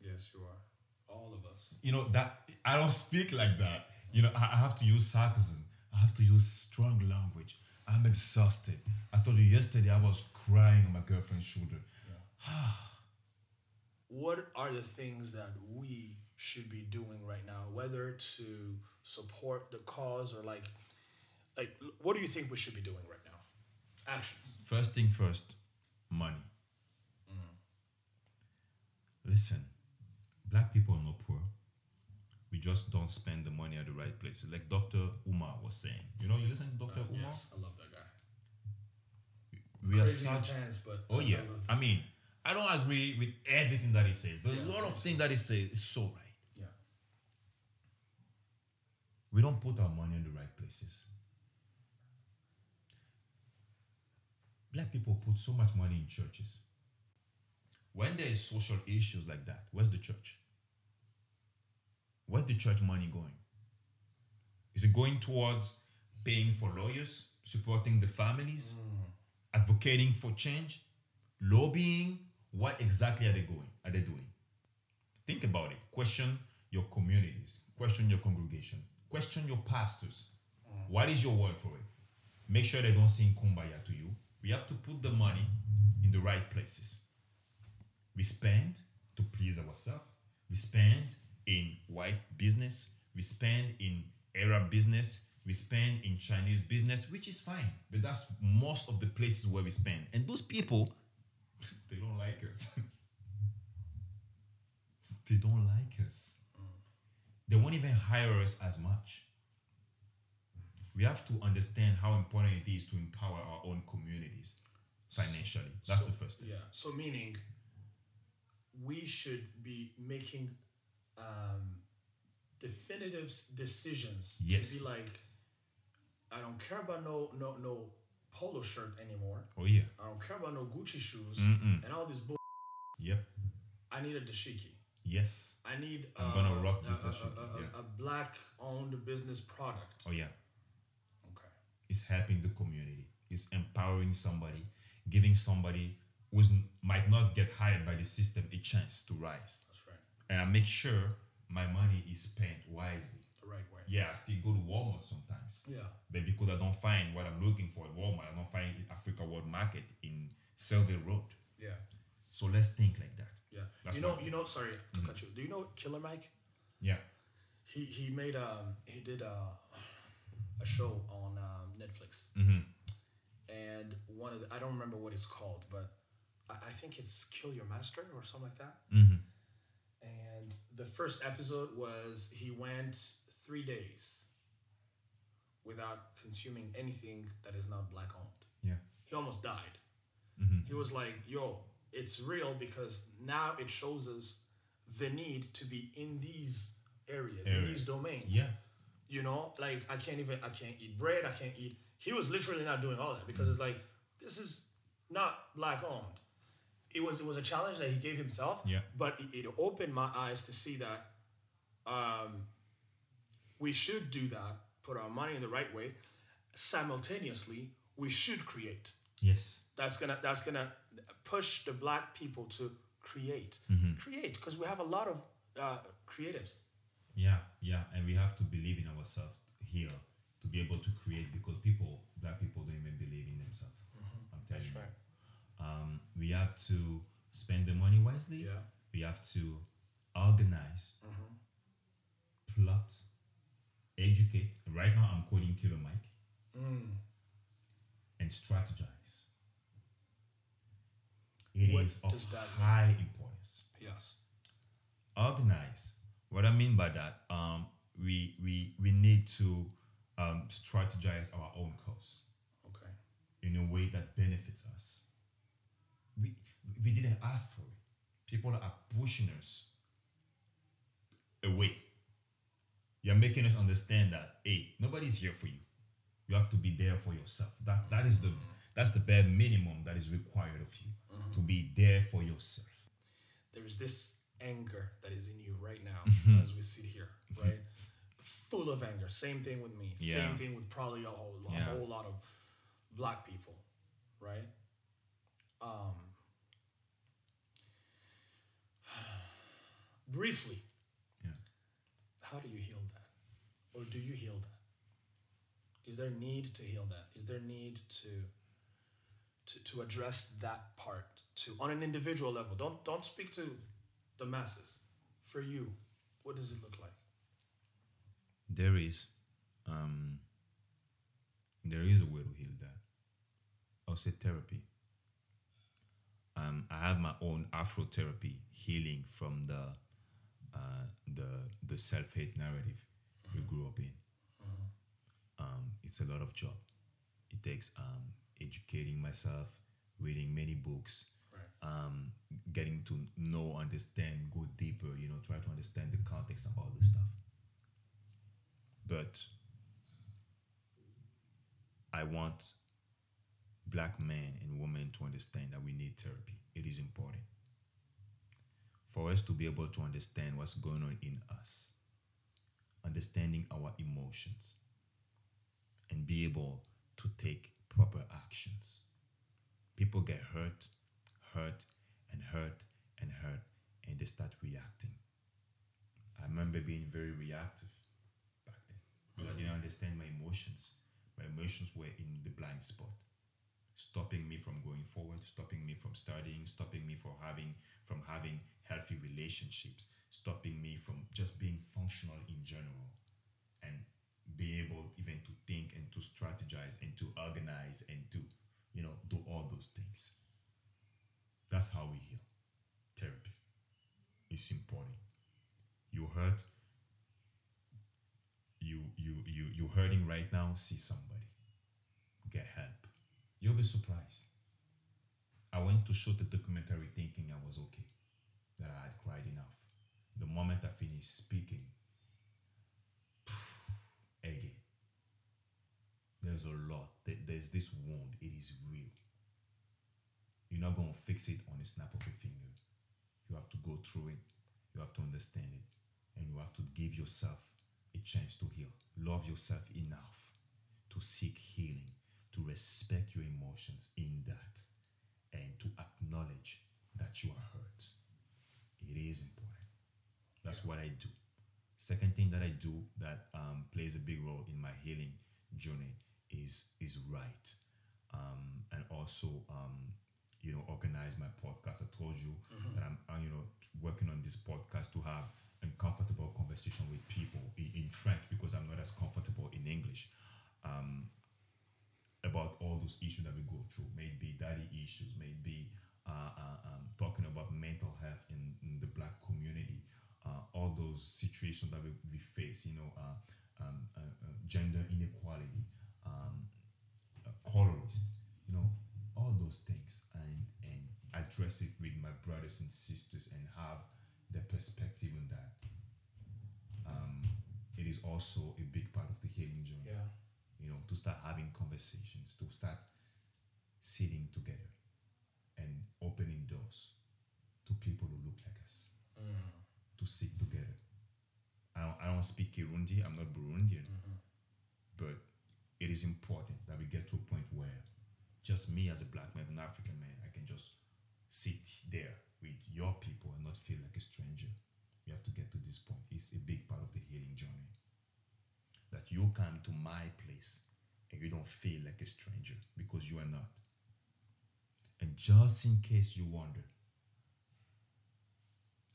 Yes, you are. All of us. you know that I don't speak like that. You know, I, I have to use sarcasm. I have to use strong language. I'm exhausted. I told you yesterday I was crying on my girlfriend's shoulder. What are the things that we should be doing right now, whether to support the cause or like, like, what do you think we should be doing right now? Actions. First thing first, money. Listen, black people are not poor. We just don't spend the money at the right places. Like Dr. Umar was saying. You know, you listen to Dr. Uh, Umar? yes, I love that guy. We are such intense, but Oh I yeah. love I mean, I don't agree with everything that he says, but Yeah, a lot of of things that he says is so right. yeah. We don't put our money in the right places. Black people put so much money in churches. When there is social issues like that, where's the church? Where's the church money going? Is it going towards paying for lawyers, supporting the families, mm. advocating for change, lobbying? What exactly are they going? Are they doing? Think about it. Question your communities. Question your congregation. Question your pastors. What is your word for it? Make sure they don't sing kumbaya to you. We have to put the money in the right places. We spend to please ourselves. We spend in white business. We spend in Arab business. We spend in Chinese business, which is fine. But that's most of the places where we spend. And those people, they don't like us. they don't like us. They won't even hire us as much. We have to understand how important it is to empower our own communities financially. That's So- the first thing. Yeah. So meaning, we should be making um, definitive decisions Yes. to be like, I don't care about no no no polo shirt anymore. Oh yeah. I don't care about no Gucci shoes Mm-mm. and all this bull. Yep. I need a dashiki. Yes. I need. I'm uh, gonna rock this a, a- A, yeah. a black-owned business product. Oh yeah. Okay. It's helping the community. It's empowering somebody, giving somebody who might not get hired by the system a chance to rise. That's right. And I make sure my money is spent wisely. The right way. Yeah, I still go to Walmart sometimes. Yeah. But because I don't find what I'm looking for at Walmart, I don't find it Africa World Market in Shelbyville Road. Yeah. So let's think like that. Yeah. That's you know. You know. Sorry to cut you. Do you know Killer Mike? Yeah. He he made um he did a a show on um, Netflix Mm-hmm. and one of the, I don't remember what it's called but I, I think it's Kill Your Master or something like that Mm-hmm. and the first episode was he went three days without consuming anything that is not black owned. Yeah. He almost died. Mhm. He was like, "Yo, it's real because now it shows us the need to be in these areas, in these domains." Yeah. You know, like I can't even I can't eat bread. I can't eat. He was literally not doing all that because it's like this is not black owned. It was it was a challenge that he gave himself. Yeah. But it, it opened my eyes to see that um, we should do that. Put our money in the right way. Simultaneously, we should create. Yes. That's gonna that's gonna push the black people to create, Mm-hmm. create because we have a lot of uh, creatives. Yeah, yeah, and we have to believe in ourselves here to be able to create because people, black people, don't even believe in themselves. I'm telling you. Um, we have to spend the money wisely. Yeah. We have to organize, plot, educate. Right now, I'm quoting Killer Mike, Mm. and strategize. It What is of that mean? high importance. Yes. organize. What I mean by that, um, we we we need to um, strategize our own cause Okay. in a way that benefits us. We we didn't ask for it. People are pushing us away. You're making us understand that hey, nobody's here for you. You have to be there for yourself. That that is the that's the bare minimum that is required of you to be there for yourself. There is this anger that is in you right now Mm-hmm. as we sit here, right? Full of anger. Same thing with me. Yeah. Same thing with probably a whole, a Yeah. whole lot of black people, right? Um, briefly, Yeah. how do you heal that? Or do you heal that? Is there need to heal that? Is there need to to, to address that part to on an individual level? Don't don't speak to the masses. For you, what does it look like? there is um there is a way to heal that i'll say therapy um i have my own afro therapy healing from the uh the the self-hate narrative we grew up in um it's a lot of job it takes um educating myself reading many books Right. um, getting to know, understand, go deeper, you know, try to understand the context of all this stuff. But I want black men and women to understand that we need therapy. It is important for us to be able to understand what's going on in us, understanding our emotions, and be able to take proper actions. People get hurt, hurt, and hurt, and hurt, and they start reacting. I remember being very reactive back then. I didn't understand my emotions. My emotions were in the blind spot, stopping me from going forward, stopping me from studying, stopping me from having from having healthy relationships, stopping me from just being functional in general, and be able even to think and to strategize and to organize and to you know do all those things. That's how we heal. Therapy. is important. You hurt. You you you you hurting right now. See somebody. Get help. You'll be surprised. I went to shoot the documentary thinking I was okay, that I had cried enough. The moment I finished speaking, again, there's a lot. There's this wound. It is real. You're not going to fix it on a snap of a finger. You have to go through it. You have to understand it. And you have to give yourself a chance to heal. Love yourself enough to seek healing, to respect your emotions in that, and to acknowledge that you are hurt. It is important. That's what I do. Second thing that I do that um, plays a big role in my healing journey is is write, um, and also um, you know organize my podcast. I told you that I'm uh, you know working on this podcast to have uncomfortable conversation with people in, in French because I'm not as comfortable in English. Um, about all those issues that we go through, maybe daddy issues, maybe uh, uh, um, talking about mental health in, in the black community, uh, all those situations that we, we face, you know, uh, um, uh, uh, gender inequality, um, uh, colorist, you know, all those things, and and address it with my brothers and sisters and have the perspective on that. Um, it is also a big part of the healing journey Yeah. you know, to start having conversations, to start sitting together and opening doors to people who look like us, to sit together. I don't, I don't speak Kirundi, I'm not Burundian, mm-hmm. but it is important that we get to a point where just me as a black man, an African man, I can just sit there with your people and not feel like a stranger. We have to get to this point. It's a big part of the healing journey that you come to my place and you don't feel like a stranger because you are not. And just in case you wonder,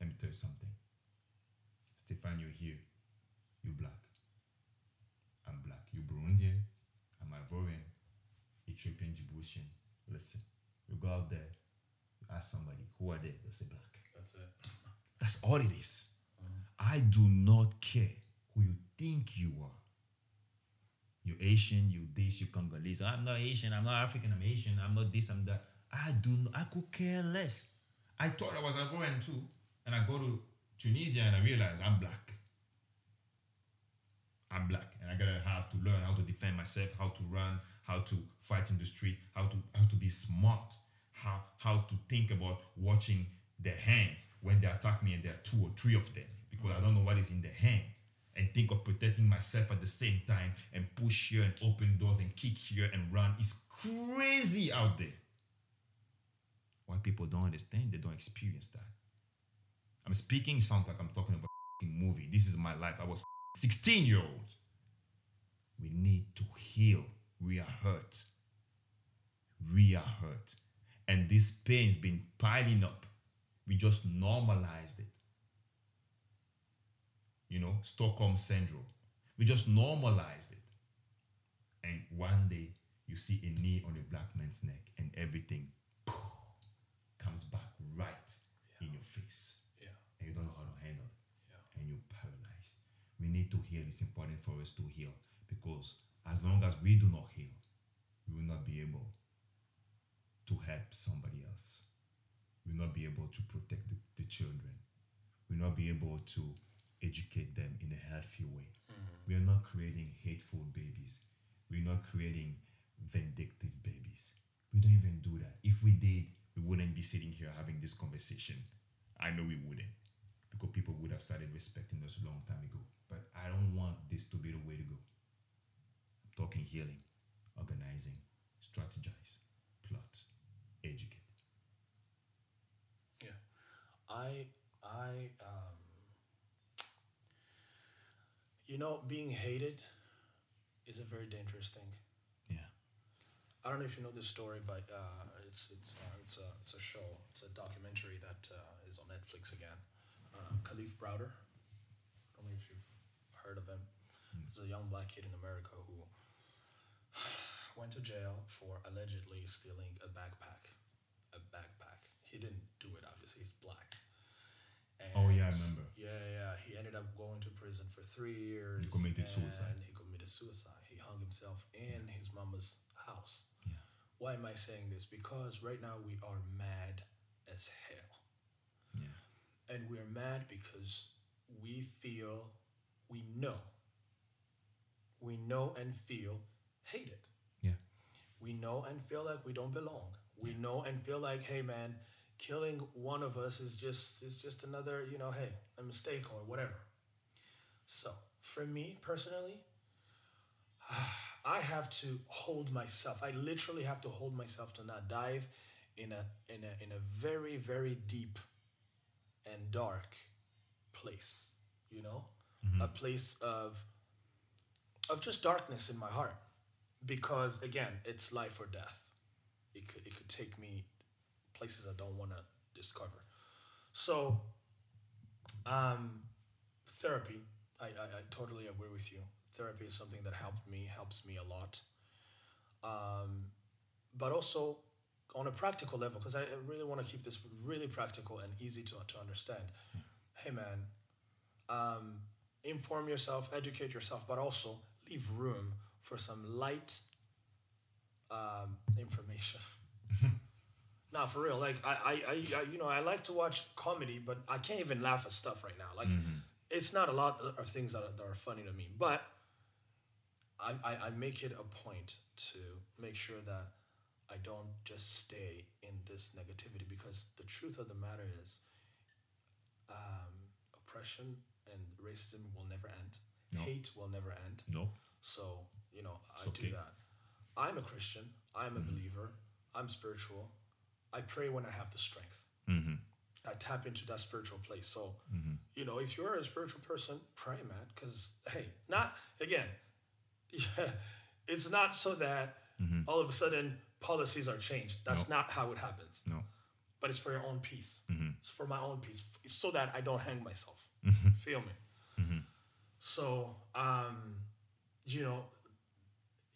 let me tell you something. Stefan, you're here. You black. I'm black. You're Burundian. I'm Ivorian. Ethiopian, Djiboutian. Listen, you go out there, you ask somebody, who are they? They say black. That's it. That's all it is. Uh-huh. I do not care who you think you are. You're Asian, you this, you Congolese. I'm not Asian, I'm not African, I'm Asian, I'm not this, I'm that. I do not, I could care less. I thought I was Ivorian too, and I go to Tunisia and I realized I'm black. I'm black, and I gotta have to learn how to defend myself, how to run, how to fight in the street, how to how to be smart, how how to think about watching their hands when they attack me, and there are two or three of them because I don't know what is in their hand, and think of protecting myself at the same time and push here and open doors and kick here and run. It's crazy out there. What people don't understand, they don't experience that. I'm speaking, sounds like I'm talking about a movie. This is my life. I was 16 year old. We need to heal. We are hurt. We are hurt. And this pain's been piling up. We just normalized it. You know, Stockholm syndrome. We just normalized it. And one day you see a knee on a black man's neck and everything poof, comes back right in your face Yeah. And you don't know how to handle it Yeah. and you're paralyzed. We need to heal. It's important for us to heal because as long as we do not heal, we will not be able to help somebody else. We will not be able to protect the, the children. We will not be able to educate them in a healthy way. Mm. We are not creating hateful babies. We're not creating vindictive babies. We don't even do that. If we did, we wouldn't be sitting here having this conversation. I know we wouldn't because people would have started respecting us a long time ago. But I don't want this to be the way to go. I'm talking healing, organizing, strategize, plot, educate. Yeah. I I um you know, being hated is a very dangerous thing. Yeah. I don't know if you know this story, but uh, it's it's uh, it's a it's a show. It's a documentary that uh, is on Netflix again. Uh, Kalief Browder. I don't know if you've heard of him. He's a young black kid in America who went to jail for allegedly stealing a backpack. A backpack. He didn't do it. Obviously, he's black. Oh, yeah, I remember. Yeah, yeah. He ended up going to prison for three years. He committed suicide. He committed suicide. He hung himself in his mama's house. Yeah. Why am I saying this? Because right now we are mad as hell. Yeah. And we're mad because we feel, we know, we know and feel hated. Yeah. We know and feel like we don't belong. We know and feel like, hey man, killing one of us is just is just another, you know, hey, a mistake or whatever. So for me personally, I have to hold myself. I literally have to hold myself to not dive in a in a in a very very deep and dark place. You know, a place of of just darkness in my heart, because again, it's life or death. It could it could take me places I don't want to discover. So, um, therapy. I, I, I totally agree with you. Therapy is something that helped me, helps me a lot. Um, but also, on a practical level, because I really want to keep this really practical and easy to, to understand. Hey, man, um, inform yourself, educate yourself, but also leave room for some light um, information. nah, for real. Like I, I, I, you know, I like to watch comedy, but I can't even laugh at stuff right now. Like, it's not a lot of things that are, that are funny to me, but I, I, I make it a point to make sure that I don't just stay in this negativity because the truth of the matter is, um, oppression and racism will never end. No. Hate will never end. No. So, you know, I It's do that. I'm a Christian. I'm a believer. I'm spiritual. I pray when I have the strength. Mm-hmm. I tap into that spiritual place. So, you know, if you're a spiritual person, pray, man. Because, hey, not, again, yeah, it's not so that all of a sudden policies are changed. That's not how it happens. No. But it's for your own peace. It's for my own peace. It's so that I don't hang myself. Feel me? So, um, you know,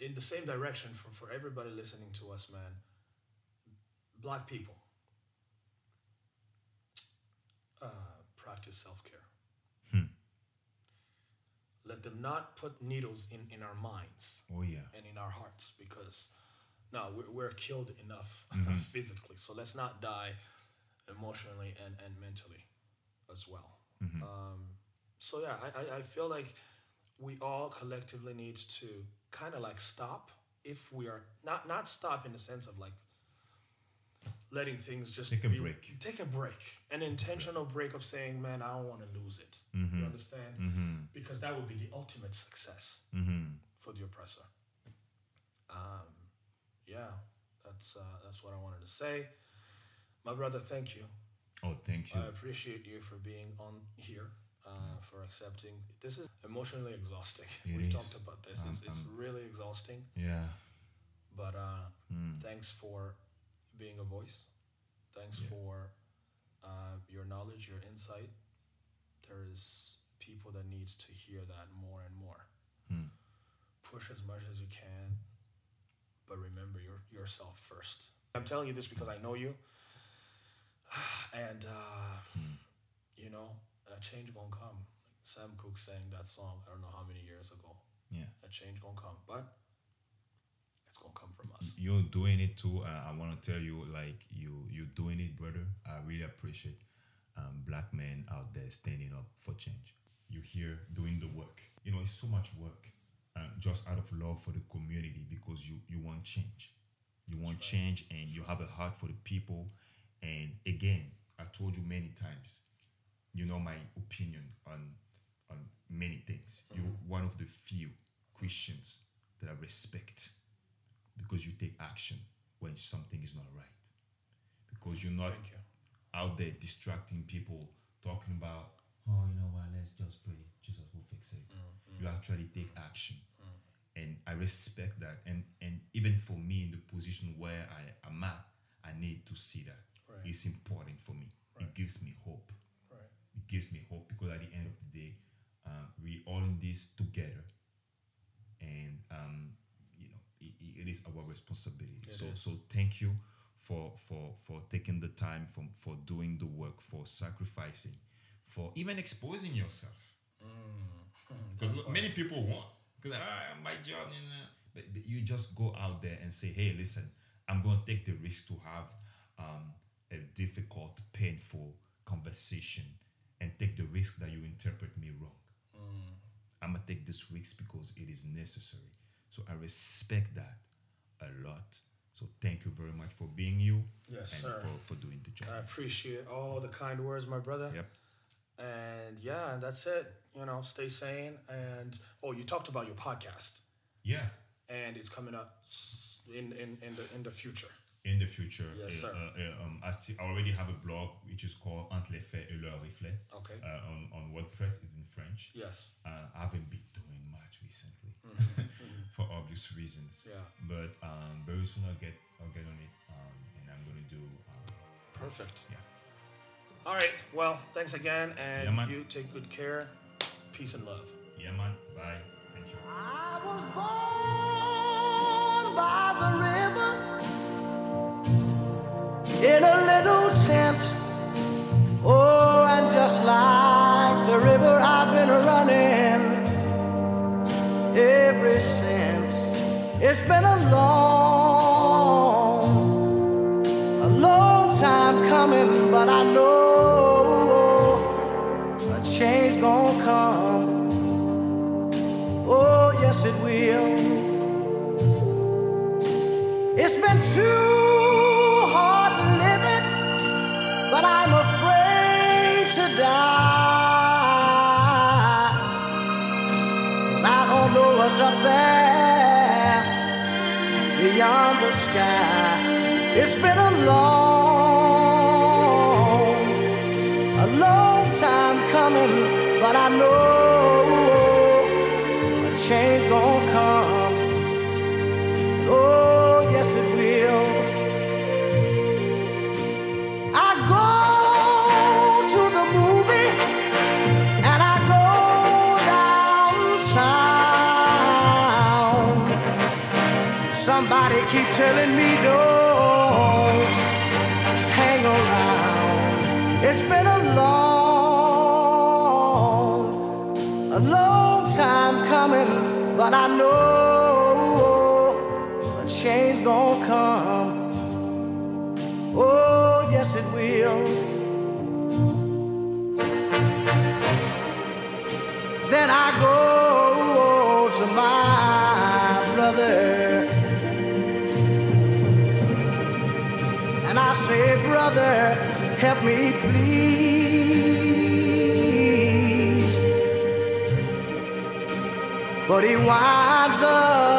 in the same direction for, for everybody listening to us, man, black people, uh, practice self care. Let them not put needles in, in our minds Oh yeah. and in our hearts because no, we're, we're killed enough physically. So let's not die emotionally and, and mentally as well. Um, so yeah, I, I, feel like we all collectively need to kind of like stop if we are not not stop in the sense of like letting things just Take a be- break. Take a break, an intentional break of saying, "Man, I don't want to lose it." Mm-hmm. You understand? Because that would be the ultimate success Mm-hmm. for the oppressor. Um, yeah, that's uh, that's what I wanted to say. My brother, thank you. Oh, thank you. I appreciate you for being on here, uh, for accepting. This is emotionally exhausting. It We've is. talked about this. It's, Um, it's um, really exhausting. yeah. But uh, Mm. thanks for being a voice. Thanks Yeah. for uh, your knowledge, your insight. There is people that need to hear that more and more. Mm. Push as much as you can, but remember your, yourself first. I'm telling you this because I know you, and uh, Hmm. you know a change gonna come. Sam Cooke sang that song. I don't know how many years ago. Yeah. A change gonna come, but it's gonna come from us. You're doing it too. Uh, I want to tell you, like you, you're doing it, brother. I really appreciate um, black men out there standing up for change. You're here doing the work. You know, it's so much work, um, just out of love for the community because you you want change. You want change, and you have a heart for the people. And again, I told you many times, you know my opinion on on many things. You're one of the few Christians that I respect because you take action when something is not right. Because you're not you. out there distracting people, talking about, oh, you know what, let's just pray, Jesus will fix it. You actually take action. And I respect that. And and even for me in the position where I am at, I need to see that. Right. It's important for me. It gives me hope. Right. It gives me hope because at the end of the day, um, we all in this together. And um, you know, it, it is our responsibility. It so is. so thank you for for for taking the time for for doing the work, for sacrificing, for even exposing yourself. Because look, many people want because ah, my job, you know, but, but you just go out there and say, hey, listen, I'm going to take the risk to have um, a difficult, painful conversation and take the risk that you interpret me wrong. I'm gonna take this risk because it is necessary. So I respect that a lot. So thank you very much for being you Yes, and sir. for, for doing the job. I appreciate all the kind words, my brother. Yep. And yeah, and that's it. You know, stay sane. And oh, you talked about your podcast, Yeah. and it's coming up in in in the in the future. in the future. Yes, uh, sir. uh, uh, um, I, still, I already have a blog which is called Entre les faits et leurs reflets Okay. uh, on, on WordPress. It's in French. Yes. Uh, I haven't been doing much recently for obvious reasons. Mm-hmm. Yeah. But um, very soon I'll get I'll get on it um, and I'm gonna do. Um, Perfect. yeah. All right. Well, thanks again, and yeah, you take good care. Peace and love. Yeah, man. Bye. Thank you. I was born by the river in a little tent. Oh, and just like the river, I've been running ever since. It's been a long yes, it will. It's been too hard living, but I'm afraid to die. 'Cause I don't know what's up there beyond the sky. It's been a long, change gonna come. Oh, yes, it will. I go to the movie and I go downtown. Somebody keep telling me don't me, please. But he winds up